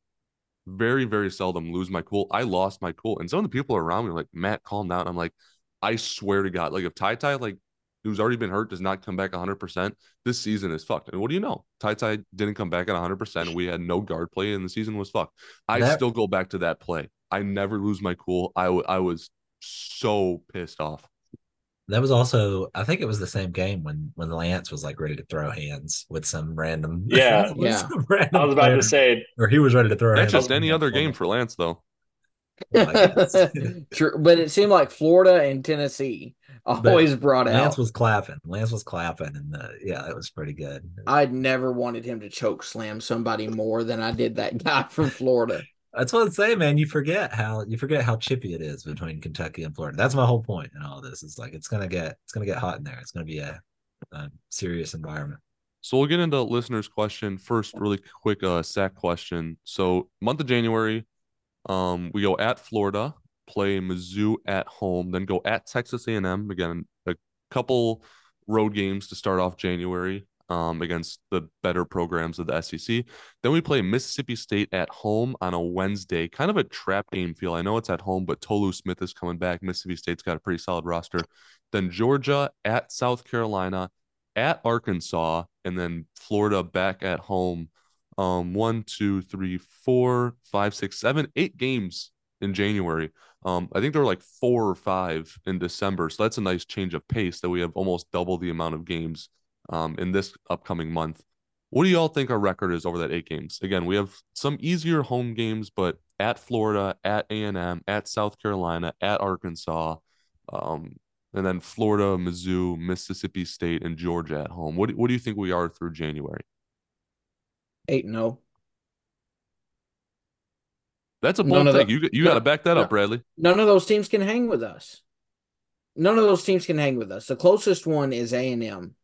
very very seldom lose my cool. I lost my cool, and some of the people around me were like, "Matt, calm down." I'm like, I swear to God, like if Ty Ty like who's already been hurt does not come back 100%, this season is fucked. And what do you know? Ty Ty didn't come back at 100%. We had no guard play, and the season was fucked. I That- still go back to that play. I never lose my cool. I, w- I was so pissed off. That was also, I think it was the same game when when Lance was like ready to throw hands with some random. Yeah, yeah. some random I was about player. to say, or he was ready to throw. That's hands just any other game for Lance, though. True, but it seemed like Florida and Tennessee always brought Lance out. Lance was clapping. Lance was clapping, and uh, yeah, it was pretty good. I'd never wanted him to choke slam somebody more than I did that guy from Florida. That's what I'm saying, man. You forget how you forget how chippy it is between Kentucky and Florida. That's my whole point in all this. It's like it's gonna get it's gonna get hot in there. It's gonna be a, a serious environment. So we'll get into listeners' question first. Really quick, uh, sack question. So month of January, um, we go at Florida, play Mizzou at home, then go at Texas A&M again. A couple road games to start off January, um, against the better programs of the SEC. Then we play Mississippi State at home on a Wednesday, kind of a trap game feel. I know it's at home, but Tolu Smith is coming back. Mississippi State's got a pretty solid roster. Then Georgia at South Carolina, at Arkansas, and then Florida back at home. Um, one, two, three, four, five, six, seven, eight games in January. Um, I think there were like four or five in December. So that's a nice change of pace that we have almost double the amount of games um, in this upcoming month. What do y'all think our record is over that eight games? Again, we have some easier home games, but at Florida, at A&M, at South Carolina, at Arkansas, um, and then Florida, Mizzou, Mississippi State, and Georgia at home. What, what do you think we are through January? Eight and oh. That's a None bold thing. the- you you no, got to back that no. up, Bradley. None of those teams can hang with us. None of those teams can hang with us. The closest one is A and M,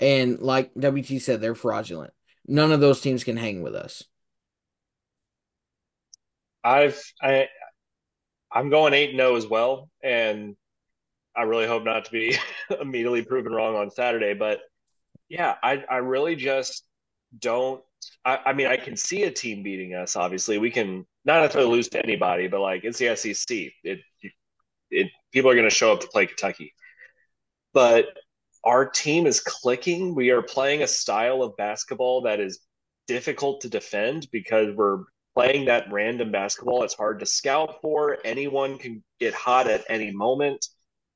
and like WT said, they're fraudulent. None of those teams can hang with us. I've I I'm going eight and zero as well, and I really hope not to be immediately proven wrong on Saturday. But yeah, I I really just don't. I, I mean, I can see a team beating us. Obviously, we can not necessarily lose to anybody, but like it's the SEC. It it people are going to show up to play Kentucky, but our team is clicking. We are playing a style of basketball that is difficult to defend because we're playing that random basketball. It's hard to scout for. Anyone can get hot at any moment.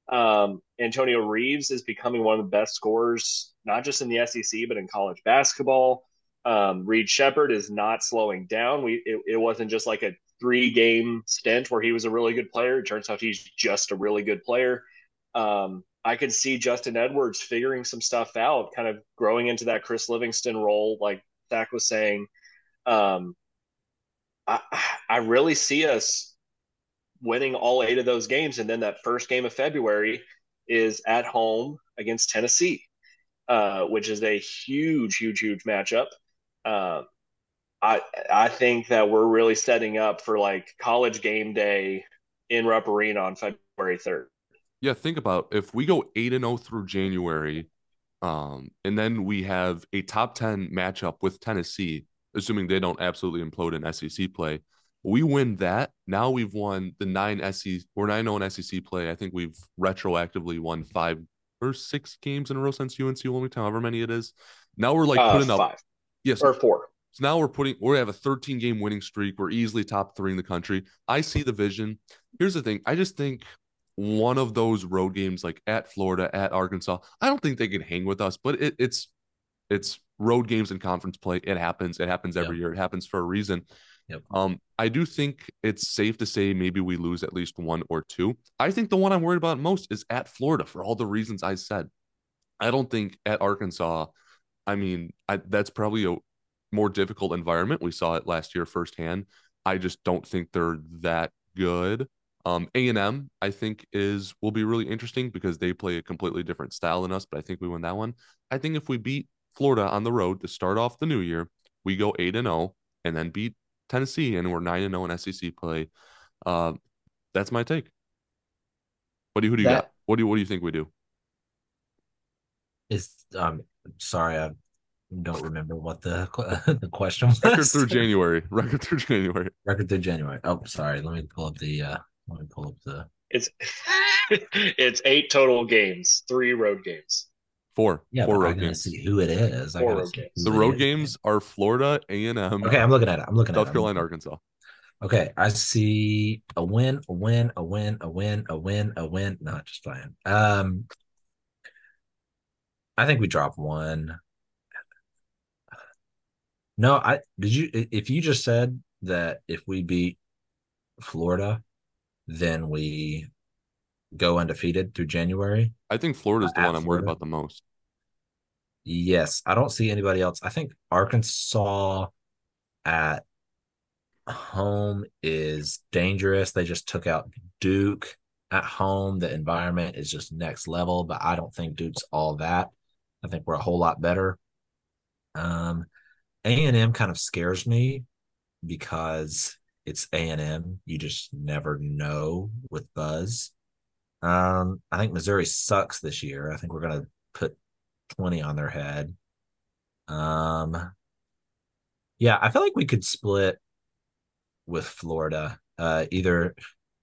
Um, Antonio Reeves is becoming one of the best scorers, not just in the SEC, but in college basketball. Um, Reed Sheppard is not slowing down. We it, it wasn't just like a three game stint where he was a really good player. It turns out he's just a really good player. Um, I could see Justin Edwards figuring some stuff out, kind of growing into that Chris Livingston role, like Zach was saying. Um, I, I really see us winning all eight of those games, and then that first game of February is at home against Tennessee, uh, which is a huge, huge, huge matchup. Um, I I think that we're really setting up for like college game day in Rupp Arena on February third. Yeah, think about if we go eight and zero through January, Um, and then we have a top 10 matchup with Tennessee, assuming they don't absolutely implode in SEC play. We win that. Now we've won the nine SEC, we're 9 0 in SEC play. I think we've retroactively won five or six games in a row since UNC Wilmington, however many it is. Now we're like Uh, putting up, five yes, or four. so now we're putting we have a 13 game winning streak. We're easily top three in the country. I see the vision. Here's the thing. I just think one of those road games, like at Florida, at Arkansas, I don't think they can hang with us, but it, it's it's road games and conference play. It happens. It happens every year. It happens for a reason. Yep. Um, I do think it's safe to say maybe we lose at least one or two. I think the one I'm worried about most is at Florida for all the reasons I said. I don't think at Arkansas, I mean, I, that's probably a more difficult environment. We saw it last year firsthand. I just don't think they're that good. Um, A and M, I think is will be really interesting because they play a completely different style than us. But I think we win that one. I think if we beat Florida on the road to start off the new year, we go eight and zero, and then beat Tennessee, and we're nine and zero in SEC play. Uh, that's my take. What do you who do you That- got? What do you what do you think we do? Is um sorry, I don't remember what the the question was. Record through January. Record through January. Record through January. Oh, sorry. Let me pull up the uh let me pull up the It's it's eight total games, three road games. Four. yeah, Four but I road games. see who it is. Four gotta road games. The it road is. games are Florida, A and M, Okay, I'm looking at it. I'm looking at it. South Carolina, Arkansas. Okay, I see a win, a win, a win, a win, a win, a win. Not just playing. Um, I think we drop one. No, I did you if you just said that if we beat Florida, then we go undefeated through January. I think Florida's the one I'm worried Florida. about the most. Yes, I don't see anybody else. I think Arkansas at home is dangerous. They just took out Duke at home. The environment is just next level, but I don't think Duke's all that. I think we're a whole lot better. Um, A&M kind of scares me because it's A&M. You just never know with Buzz. Um, I think Missouri sucks this year. I think we're going to put 20 on their head. Um, yeah, I feel like we could split with Florida. Uh, either,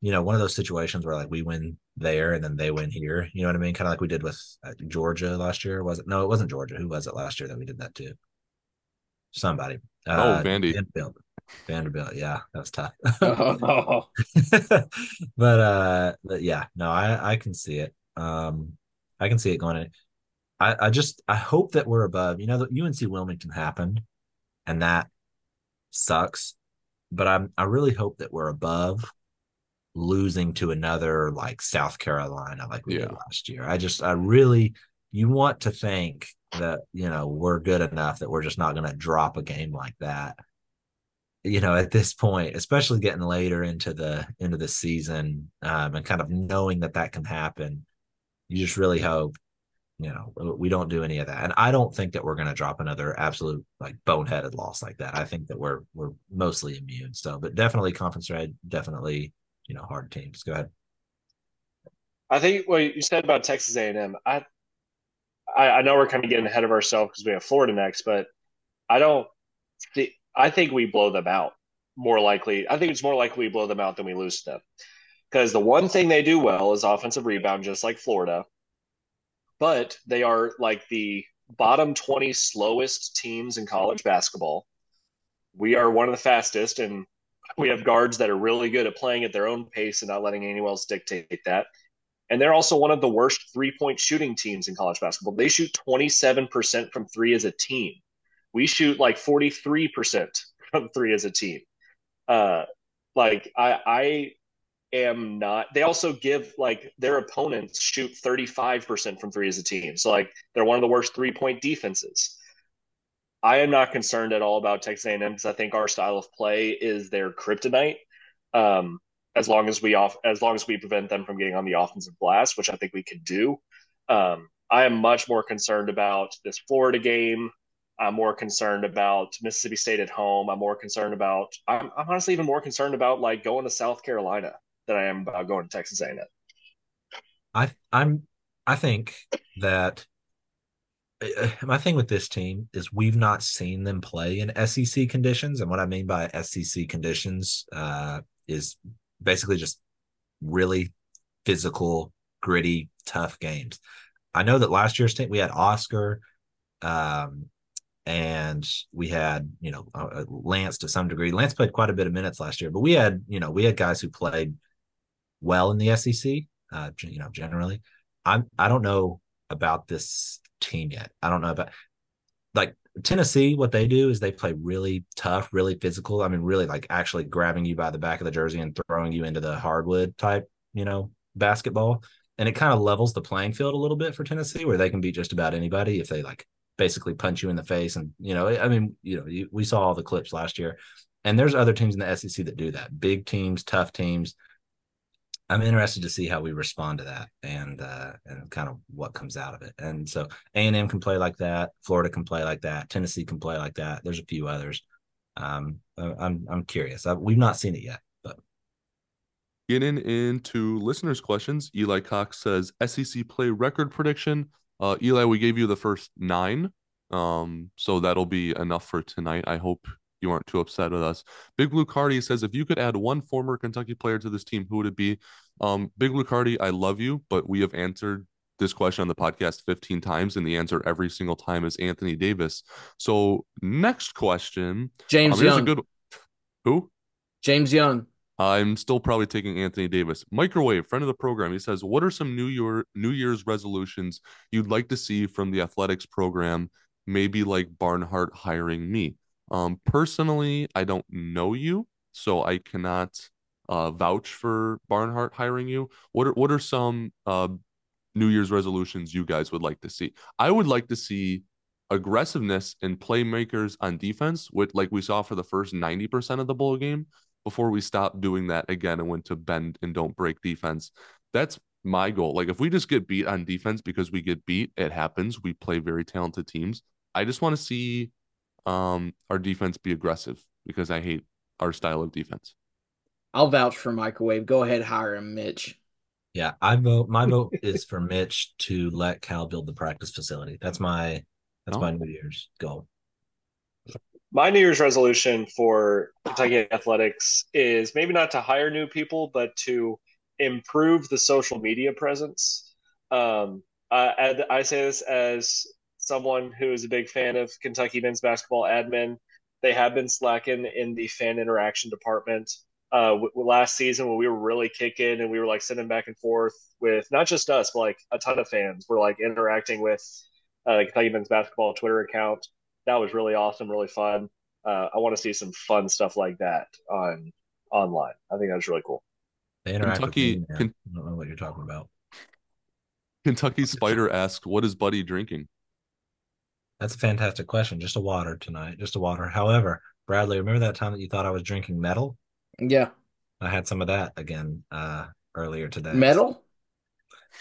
you know, one of those situations where like we win there and then they win here. You know what I mean? Kind of like we did with uh, Georgia last year. Was it? No, it wasn't Georgia. Who was it last year that we did that to? Somebody. Uh, Oh, Vandy. Vanderbilt. Vanderbilt. Yeah, that was tough. Oh, but uh but yeah no i i can see it um i can see it going in i i just i hope that we're above you know the unc wilmington happened and that sucks but i'm i really hope that we're above losing to another like south carolina like we did last year. I just i really you want to think that you know we're good enough that we're just not going to drop a game like that. You know at this point especially getting later into the into the season um, and kind of knowing that that can happen you just really hope you know we don't do any of that. And i don't think that we're going to drop another absolute like boneheaded loss like that. I think that we're we're mostly immune. So but definitely conference red definitely you know hard teams go ahead I think what you said about Texas A&M, I, I, know we're kind of getting ahead of ourselves because we have Florida next, but I don't see. I think we blow them out more likely. I think it's more likely we blow them out than we lose them because the one thing they do well is offensive rebound, just like Florida. But they are like the bottom twenty slowest teams in college basketball. We are one of the fastest, and we have guards that are really good at playing at their own pace and not letting anyone else dictate that. And they're also one of the worst three point shooting teams in college basketball. They shoot 27% from three as a team. We shoot like 43% from three as a team. Uh, like, I, I am not, they also give like their opponents shoot 35% from three as a team. So, like, they're one of the worst three point defenses. I am not concerned at all about Texas A&M because I think our style of play is their kryptonite. Um, as long as we off as long as we prevent them from getting on the offensive glass, which I think we could do. Um, I am much more concerned about this Florida game. I'm more concerned about Mississippi State at home. I'm more concerned about. I'm, I'm honestly even more concerned about like going to South Carolina than I am about going to Texas A&M. I I'm I think that my thing with this team is we've not seen them play in SEC conditions, and what I mean by SEC conditions uh, is basically just really physical, gritty, tough games. I know that last year's team we had Oscar, um, and we had you know uh, uh, Lance to some degree. Lance played quite a bit of minutes last year, but we had you know we had guys who played well in the SEC. Uh, you know, generally, I'm I don't know about this team yet. I don't know about like Tennessee. What they do is they play really tough, really physical. I mean, really like actually grabbing you by the back of the jersey and throwing you into the hardwood type, you know, basketball. And it kind of levels the playing field a little bit for Tennessee, where they can beat just about anybody if they like basically punch you in the face. And you know, I mean, you know, you, we saw all the clips last year, and there's other teams in the SEC that do that. Big teams, tough teams I'm interested to see how we respond to that and uh, and kind of what comes out of it. And so A and M can play like that. Florida can play like that. Tennessee can play like that. There's a few others. Um, I'm I'm curious. I, we've not seen it yet, but getting into listeners' questions. Eli Cox says SEC play record prediction. Uh, Eli, we gave you the first nine, um, so that'll be enough for tonight. I hope you aren't too upset with us. Big Blue Cardi says, if you could add one former Kentucky player to this team, who would it be? Um, Big Blue Cardi, I love you, but we have answered this question on the podcast 15 times, and the answer every single time is Anthony Davis. So next question, James um, Young. A good who? James Young. I'm still probably taking Anthony Davis. Microwave, friend of the program. He says, "What are some New Year New Year's resolutions you'd like to see from the athletics program? Maybe like Barnhart hiring me." Um, personally, I don't know you, so I cannot uh, vouch for Barnhart hiring you. What are what are some uh, New Year's resolutions you guys would like to see? I would like to see aggressiveness and playmakers on defense, with like we saw for the first ninety percent of the bowl game, before we stopped doing that again and went to bend and don't break defense. That's my goal. Like if we just get beat on defense because we get beat, it happens. We play very talented teams. I just want to see um, our defense be aggressive because I hate our style of defense. I'll vouch for microwave. Go ahead, hire him, Mitch. Yeah, I vote. My vote is for Mitch to let Cal build the practice facility. That's my that's oh. my New Year's goal. My New Year's resolution for Kentucky athletics is maybe not to hire new people, but to improve the social media presence. Um, I, I say this as someone who is a big fan of Kentucky men's basketball admin. They have been slacking in the fan interaction department. Uh, w- last season, when we were really kicking and we were like sending back and forth with not just us, but like a ton of fans, were like interacting with uh, the Kentucky men's basketball Twitter account. That was really awesome, really fun. Uh, I want to see some fun stuff like that on online. I think that's really cool. They interact Kentucky, with me, can, I don't know what you're talking about. Kentucky Spider asked, "What is Buddy drinking?" That's a fantastic question. Just a water tonight. Just a water. However, Bradley, remember that time that you thought I was drinking metal? Yeah. I had some of that again uh earlier today. Metal?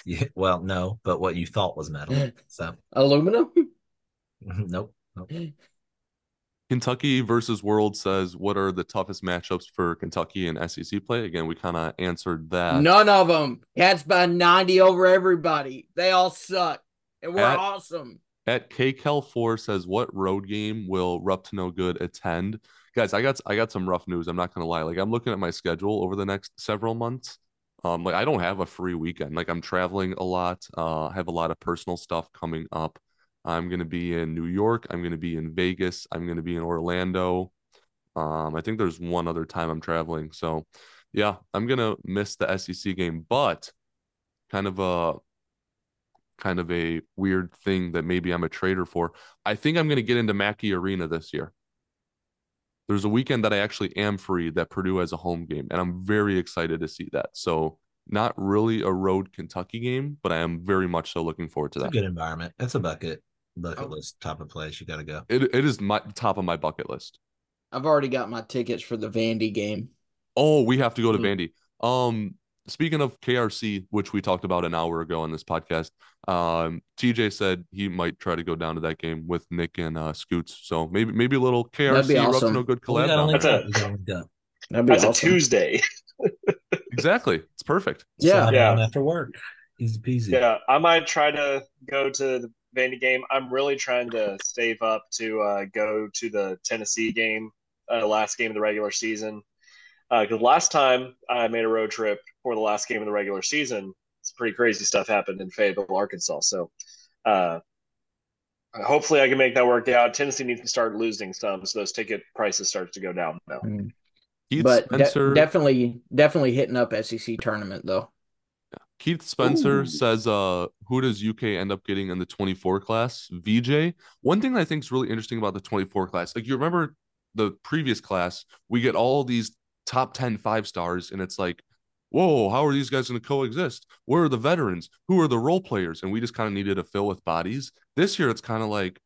Yeah, well, no, but what you thought was metal. So aluminum? nope. nope. Kentucky versus World says, "What are the toughest matchups for Kentucky and SEC play?" Again, we kind of answered that. None of them. Cats by ninety over everybody. They all suck, and we're At, awesome. At KCal4 says, "What road game will Rupp to No Good attend?" Guys, I got I got some rough news. I'm not gonna lie. Like I'm looking at my schedule over the next several months. Um, like I don't have a free weekend. Like I'm traveling a lot. Uh, I have a lot of personal stuff coming up. I'm gonna be in New York. I'm gonna be in Vegas. I'm gonna be in Orlando. Um, I think there's one other time I'm traveling. So, yeah, I'm gonna miss the SEC game, but kind of a kind of a weird thing that maybe I'm a trader for. I think I'm going to get into Mackey Arena this year. There's a weekend that I actually am free that Purdue has a home game, and I'm very excited to see that. So, not really a road Kentucky game, but I am very much so looking forward to it's that. good environment. It's a bucket bucket oh. list type of place. You got to go. It it is my top of my bucket list. I've already got my tickets for the Vandy game. Oh, we have to go to mm-hmm. Vandy. Um, speaking of KRC, which we talked about an hour ago on this podcast, um, TJ said he might try to go down to that game with Nick and uh, Scoots. So maybe maybe a little KRC awesome. no good collab. Well, that's a, that's awesome. a Tuesday. exactly, it's perfect. Yeah, yeah. After work, easy peasy. Yeah, I might try to go to the Vandy game. I'm really trying to save up to uh, go to the Tennessee game, uh, last game of the regular season. Because uh, last time I made a road trip for the last game of the regular season, some pretty crazy stuff happened in Fayetteville, Arkansas. So uh, hopefully I can make that work out. Tennessee needs to start losing some, so those ticket prices start to go down now. Mm. Keith but Spencer, de- definitely, definitely hitting up SEC tournament though. Keith Spencer Ooh. says, uh, who does UK end up getting in the 24 class? VJ. One thing I think is really interesting about the 24 class, like you remember the previous class, we get all these top 10 five stars, and it's like, whoa, how are these guys going to coexist? Where are the veterans? Who are the role players? And we just kind of needed to fill with bodies. This year, it's kind of like,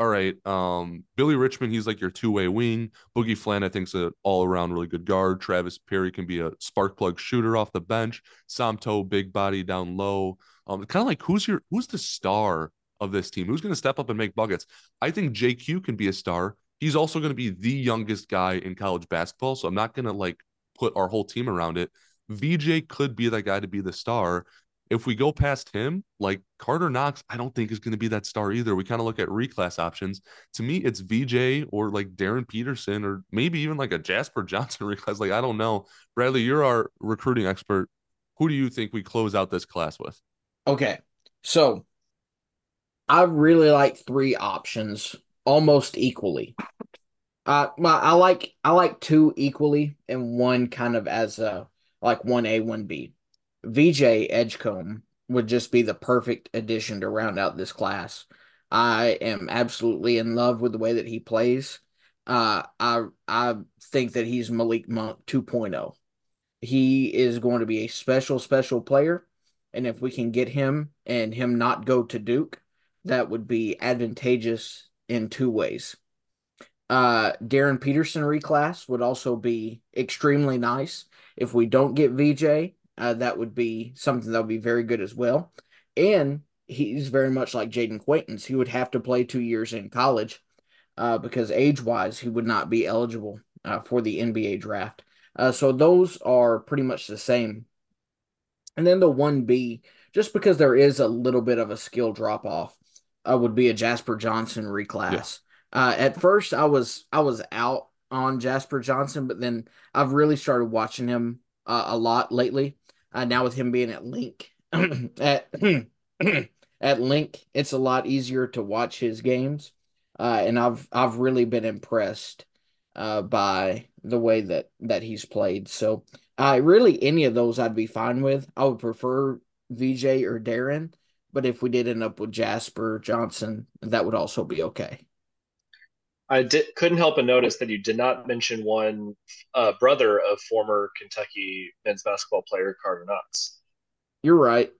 all right, um, Billy Richmond, he's like your two-way wing. Boogie Fland, I think, is an all-around really good guard. Travis Perry can be a spark plug shooter off the bench. Somto, big body down low. Um, kind of like who's your who's the star of this team? Who's going to step up and make buckets? I think JQ can be a star. He's also going to be the youngest guy in college basketball, so I'm not going to like put our whole team around it. VJ could be that guy to be the star. If we go past him, like Carter Knox, I don't think is going to be that star either. We kind of look at reclass options. To me, it's VJ or like Darryn Peterson or maybe even like a Jasper Johnson reclass. Like, I don't know. Bradley, you're our recruiting expert. Who do you think we close out this class with? Okay. So I really like three options almost equally. Uh, I like I like two equally and one kind of as a like one A one B. VJ Edgecombe would just be the perfect addition to round out this class. I am absolutely in love with the way that he plays. Uh, I I think that he's Malik Monk 2.0. He is going to be a special special player, and if we can get him and him not go to Duke, that would be advantageous in two ways. Uh, Darryn Peterson reclass would also be extremely nice. If we don't get VJ, uh, that would be something that would be very good as well. And he's very much like Jayden Quaintance. He would have to play two years in college uh, because age wise, he would not be eligible uh, for the NBA draft. Uh, so those are pretty much the same. And then the 1B, just because there is a little bit of a skill drop off, uh, would be a Jasper Johnson reclass. Yeah. Uh, at first, I was I was out on Jasper Johnson, but then I've really started watching him uh, a lot lately. Uh, now with him being at Link, at at Link, it's a lot easier to watch his games, uh, and I've I've really been impressed uh, by the way that that he's played. So, really, any of those I'd be fine with. I would prefer VJ or Darren, but if we did end up with Jasper Johnson, that would also be okay. I did, couldn't help but notice that you did not mention one uh, brother of former Kentucky men's basketball player Carter Knox. You're right.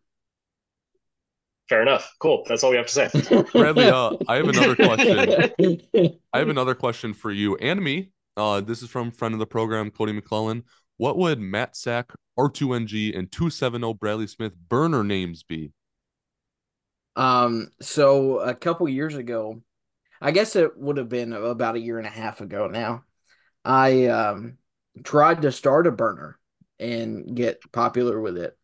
Fair enough. Cool. That's all we have to say. Bradley, uh, I have another question. I have another question for you and me. Uh, this is from friend of the program, Cody McClellan. What would Matt Sack, R2NG, and 270 Bradley Smith burner names be? Um, so a couple years ago, I guess it would have been about a year and a half ago now. I um, tried to start a burner and get popular with it.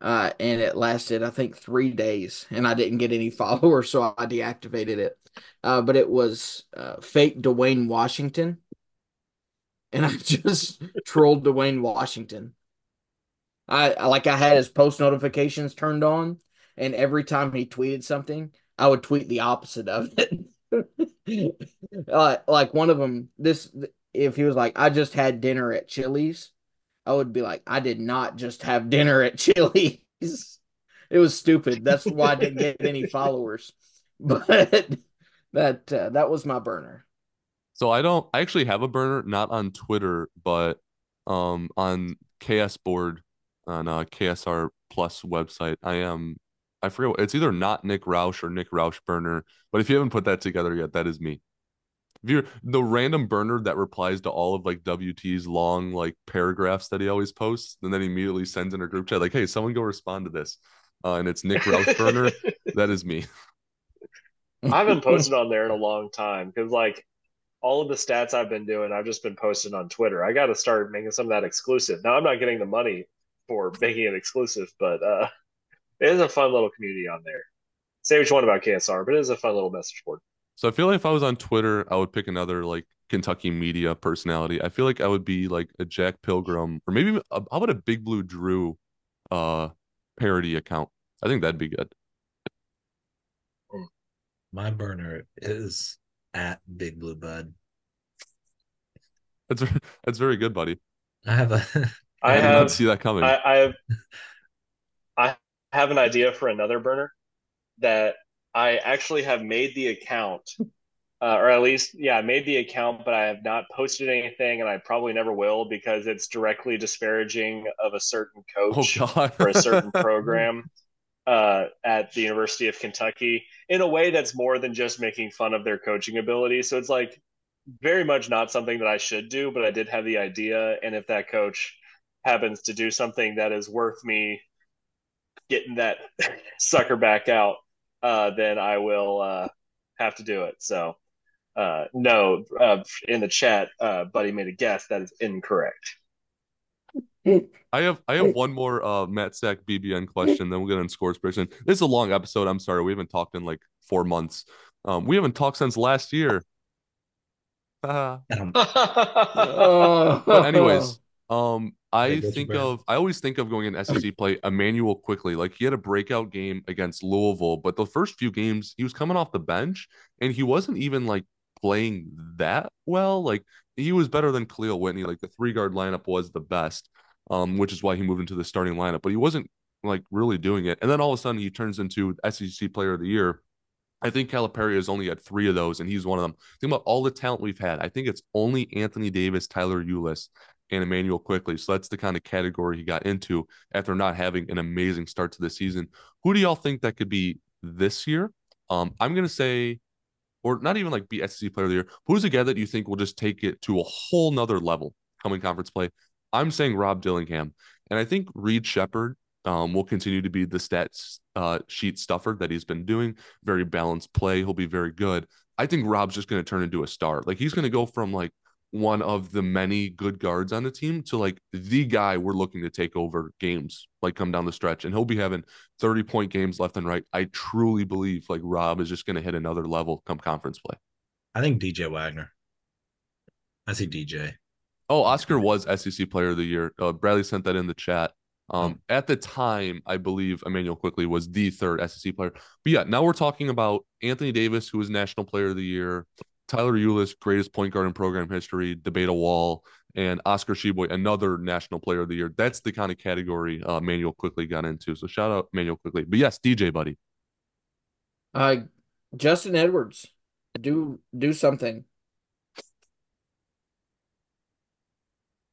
Uh, and it lasted, I think, three days, and I didn't get any followers, so I deactivated it. Uh, but it was uh, fake Dwayne Washington, and I just trolled Dwayne Washington. I like I had his post notifications turned on, and every time he tweeted something, I would tweet the opposite of it. uh, like one of them, this if he was like, I just had dinner at Chili's, I would be like, I did not just have dinner at Chili's. it was stupid. That's why I didn't get any followers. But that uh, that was my burner. So I don't. I actually have a burner, not on Twitter, but um on KS board on uh, KSR Plus website. I am I forget what, it's either not Nick Roush or Nick Roush burner. But if you haven't put that together yet, that is me. If you're the random burner that replies to all of like WT's long like paragraphs that he always posts, and then he immediately sends in a group chat like, "Hey, someone go respond to this," uh, and it's Nick Roush burner. that is me. I haven't posted on there in a long time because like all of the stats I've been doing, I've just been posting on Twitter. I got to start making some of that exclusive. Now I'm not getting the money for making it exclusive, but uh, it is a fun little community on there. say what you want about KSR, but it is a fun little message board. So I feel like if I was on Twitter, I would pick another like Kentucky media personality. I feel like I would be like a Jack Pilgrim or maybe a, how about a Big Blue Drew uh parody account. I think that'd be good. My burner is at Big Blue Bud. That's that's very good, buddy. I have a I I did not have see that coming. I, I have I have an idea for another burner that I actually have made the account, uh, or at least yeah, I made the account, but I have not posted anything, and I probably never will because it's directly disparaging of a certain oh coach God. for a certain program uh, at the University of Kentucky in a way that's more than just making fun of their coaching ability. So it's like very much not something that I should do, but I did have the idea, and if that coach happens to do something that is worth me getting that sucker back out, uh, then I will uh, have to do it. So, uh, no, uh, in the chat, uh, Buddy made a guess that is incorrect. I have I have one more uh Matt Sack BBN question, then we'll get on scores prediction. This is a long episode. I'm sorry, we haven't talked in like four months. Um, we haven't talked since last year. Uh, but anyways, um, I Yeah, go to think of I always think of going in SEC play Immanuel Quickley. Like he had a breakout game against Louisville, but the first few games he was coming off the bench and he wasn't even like playing that well. Like he was better than Kahlil Whitney. Like the three guard lineup was the best, um, which is why he moved into the starting lineup. But he wasn't like really doing it. And then all of a sudden he turns into SEC Player of the Year. I think Calipari has only had three of those, and he's one of them. Think about all the talent we've had. I think it's only Anthony Davis, Tyler Ulis, and Immanuel Quickley. So that's the kind of category he got into after not having an amazing start to the season. Who do y'all think that could be this year? Um, I'm gonna say, or not even like be SEC player of the year. Who's a guy that you think will just take it to a whole nother level coming conference play? I'm saying Rob Dillingham. And I think Reed Sheppard um, will continue to be the stats uh, sheet stuffer that he's been doing. Very balanced play. He'll be very good. I think Rob's just going to turn into a star. Like he's going to go from like one of the many good guards on the team to like the guy we're looking to take over games, like come down the stretch. And he'll be having 30 point games left and right. I truly believe like Rob is just going to hit another level come conference play. I think DJ Wagner. I see DJ. Oh, Oscar was SEC Player of the Year. Uh, Bradley sent that in the chat. Um, at the time, I believe Immanuel Quickley was the third SEC player. But yeah, now we're talking about Anthony Davis, who was National Player of the Year, Tyler Ulis, greatest point guard in program history, debate a wall, and Oscar Tshiebwe, another National Player of the Year. That's the kind of category uh, Manuel Quickley got into. So shout out Manuel Quickley. But yes, DJ buddy. Uh, Justin Edwards, do do something.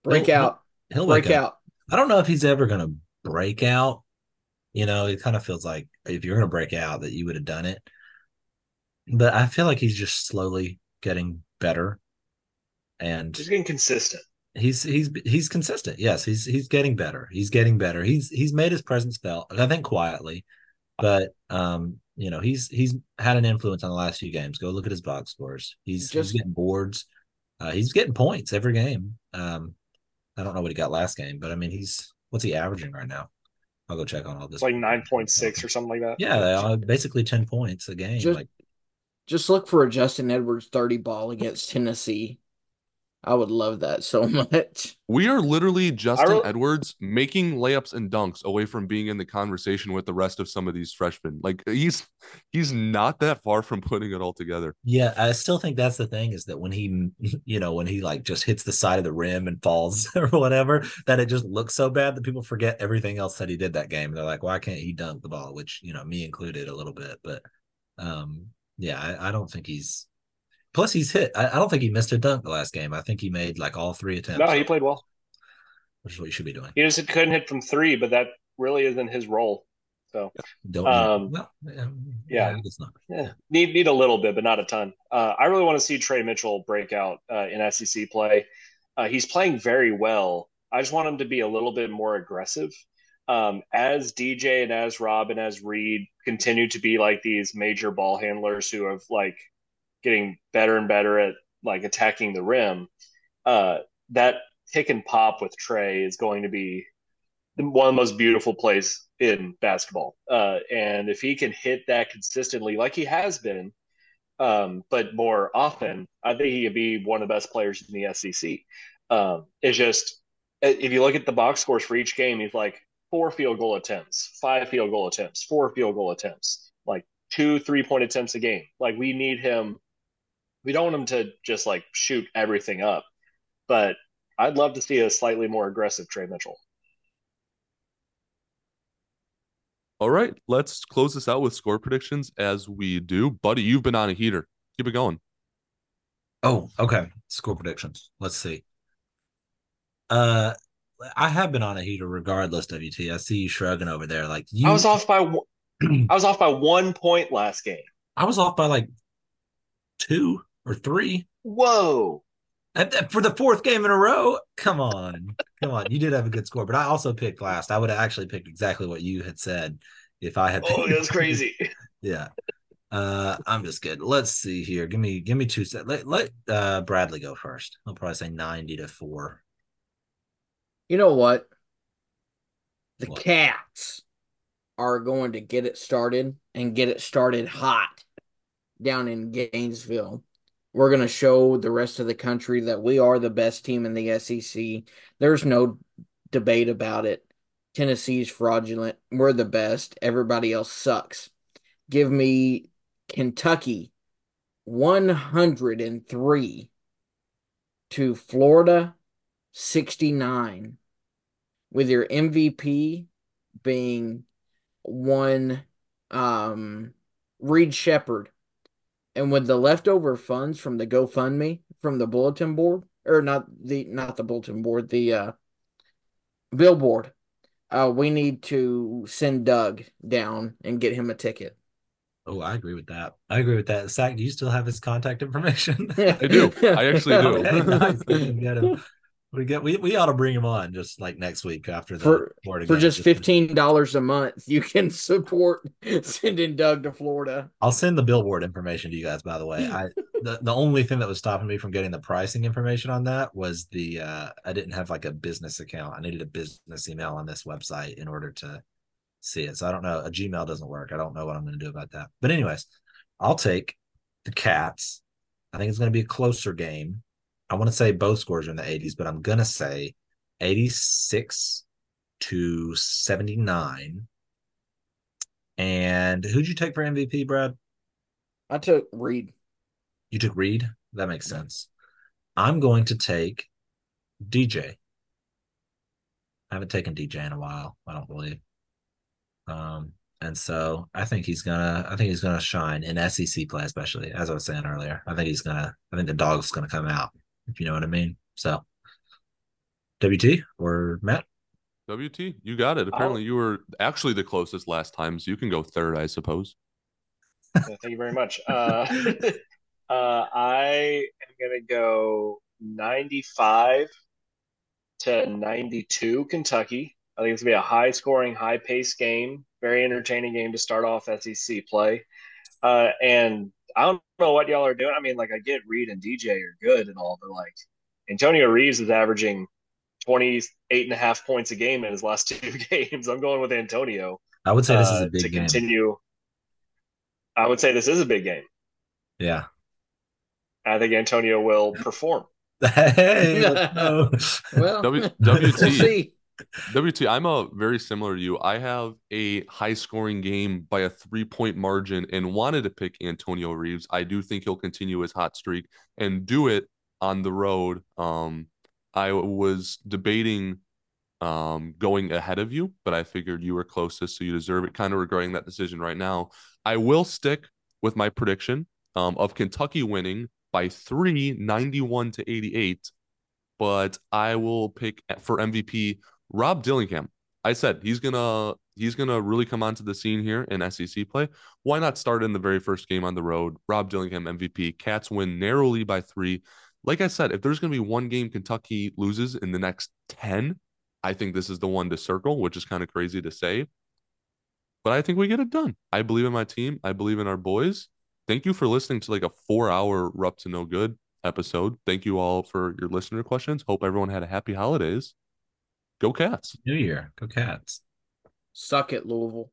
Break He'll- out, He'll break wake up. out. I don't know if he's ever going to break out. You know, it kind of feels like if you're going to break out, that you would have done it. But I feel like he's just slowly getting better, and He's getting consistent. he's he's he's consistent. Yes, he's he's getting better. He's getting better. He's he's made his presence felt. I think quietly, but um, you know, he's he's had an influence on the last few games. Go look at his box scores. He's Just- he's getting boards. Uh, he's getting points every game. Um, I don't know what he got last game, but I mean, he's what's he averaging right now? I'll go check on all this. It's like nine point six or something like that. Yeah, basically ten points a game. Just- like Just look for a Justin Edwards 30 ball against Tennessee. I would love that so much. We are literally Justin really- Edwards making layups and dunks away from being in the conversation with the rest of some of these freshmen. Like he's he's not that far from putting it all together. Yeah, I still think that's the thing is that when he, you know, when he like just hits the side of the rim and falls or whatever, that it just looks so bad that people forget everything else that he did that game. They're like, why can't he dunk the ball? Which, you know, me included a little bit. But um, yeah, I, I don't think he's plus he's hit. I, I don't think he missed a dunk the last game. I think he made like all three attempts, No, he played well. which is what you should be doing. He just couldn't hit from three, but that really isn't his role. So Don't Um, well, um, yeah. it's not. yeah, need need a little bit, but not a ton. Uh, I really want to see Tre Mitchell break out uh, in SEC play. Uh, he's playing very well. I just want him to be a little bit more aggressive. Um, as DJ and as Rob and as Reed continue to be like these major ball handlers who have like getting better and better at like attacking the rim, uh, that pick and pop with Tre is going to be one of the most beautiful plays in basketball. Uh, and if he can hit that consistently, like he has been, um, but more often, I think he could be one of the best players in the SEC. Um, it's just if you look at the box scores for each game, he's like four field goal attempts, five field goal attempts, four field goal attempts, like two three point attempts a game. Like we need him. We don't want him to just like shoot everything up, but I'd love to see a slightly more aggressive Tre Mitchell. All right, let's close this out with score predictions as we do. Buddy, you've been on a heater. Keep it going. Oh, okay. Score predictions. Let's see. Uh, I have been on a heater regardless. WT, I see you shrugging over there. Like you, I was off by I was off by one point last game. I was off by like two or three. Whoa! for the fourth game in a row. Come on, come on. You did have a good score, but I also picked last. I would have actually picked exactly what you had said if I had. Oh, that's crazy. yeah. Uh, I'm just good. Let's see here. Give me, give me two sets. Let let uh, Bradley go first. I'll probably say ninety to four. You know what? The what? Cats are going to get it started and get it started hot down in Gainesville. We're going to show the rest of the country that we are the best team in the SEC. There's no debate about it. Tennessee's fraudulent. We're the best. Everybody else sucks. Give me Kentucky 103 to Florida 69 with your MVP being one um Reed Sheppard and with the leftover funds from the GoFundMe from the bulletin board, or not the not the bulletin board, the uh, billboard, uh, we need to send Doug down and get him a ticket. Oh, I agree with that. I agree with that. Zach, do you still have his contact information? I do. I actually do. okay, nice. We get we, we ought to bring him on just like next week after the for, for just fifteen dollars a month. You can support sending Doug to Florida. I'll send the billboard information to you guys. By the way, I the, the only thing that was stopping me from getting the pricing information on that was the uh, I didn't have like a business account. I needed a business email on this website in order to see it. So I don't know. A Gmail doesn't work. I don't know what I'm going to do about that. But anyways, I'll take the Cats. I think it's going to be a closer game. I want to say both scores are in the 80s, but I'm going to say 86 to 79. And who'd you take for MVP, Brad? I took Reed. You took Reed? That makes sense. I'm going to take DJ. I haven't taken DJ in a while, I don't believe. Um, and so I think he's gonna I think he's gonna shine in SEC play, especially as I was saying earlier. I think he's gonna I think the dog's gonna come out if you know what I mean. So, WT or Matt? WT, you got it. Apparently, you were actually the closest last time, so you can go third, I suppose. Thank you very much. Uh, uh, I am going to go 95 to 92 Kentucky. I think it's going to be a high scoring, high pace game, very entertaining game to start off SEC play. Uh, and I don't know what y'all are doing. I mean, like I get Reed and DJ are good and all, but like Antonio Reeves is averaging 28 and a half points a game in his last two games. I'm going with Antonio. I would say this is a uh, big to game. continue. I would say this is a big game. Yeah. I think Antonio will perform. hey, well, w- WT. WT, I'm a very similar to you. I have a high scoring game by a three point margin and wanted to pick Antonio Reeves. I do think he'll continue his hot streak and do it on the road. Um, I was debating um, going ahead of you, but I figured you were closest, so you deserve it. Kind of regretting that decision right now. I will stick with my prediction um, of Kentucky winning by three, 91 to 88 but I will pick for MVP Rob Dillingham. I said he's gonna he's gonna really come onto the scene here in SEC play. Why not start in the very first game on the road? Rob Dillingham MVP. Cats win narrowly by three. Like I said, if there's gonna be one game Kentucky loses in the next ten, I think this is the one to circle, which is kind of crazy to say. But I think we get it done. I believe in my team. I believe in our boys. Thank you for listening to like a four hour Rupp to No Good episode. Thank you all for your listener questions. Hope everyone had a happy holidays Go Cats. New Year. Go Cats. Suck it, Louisville.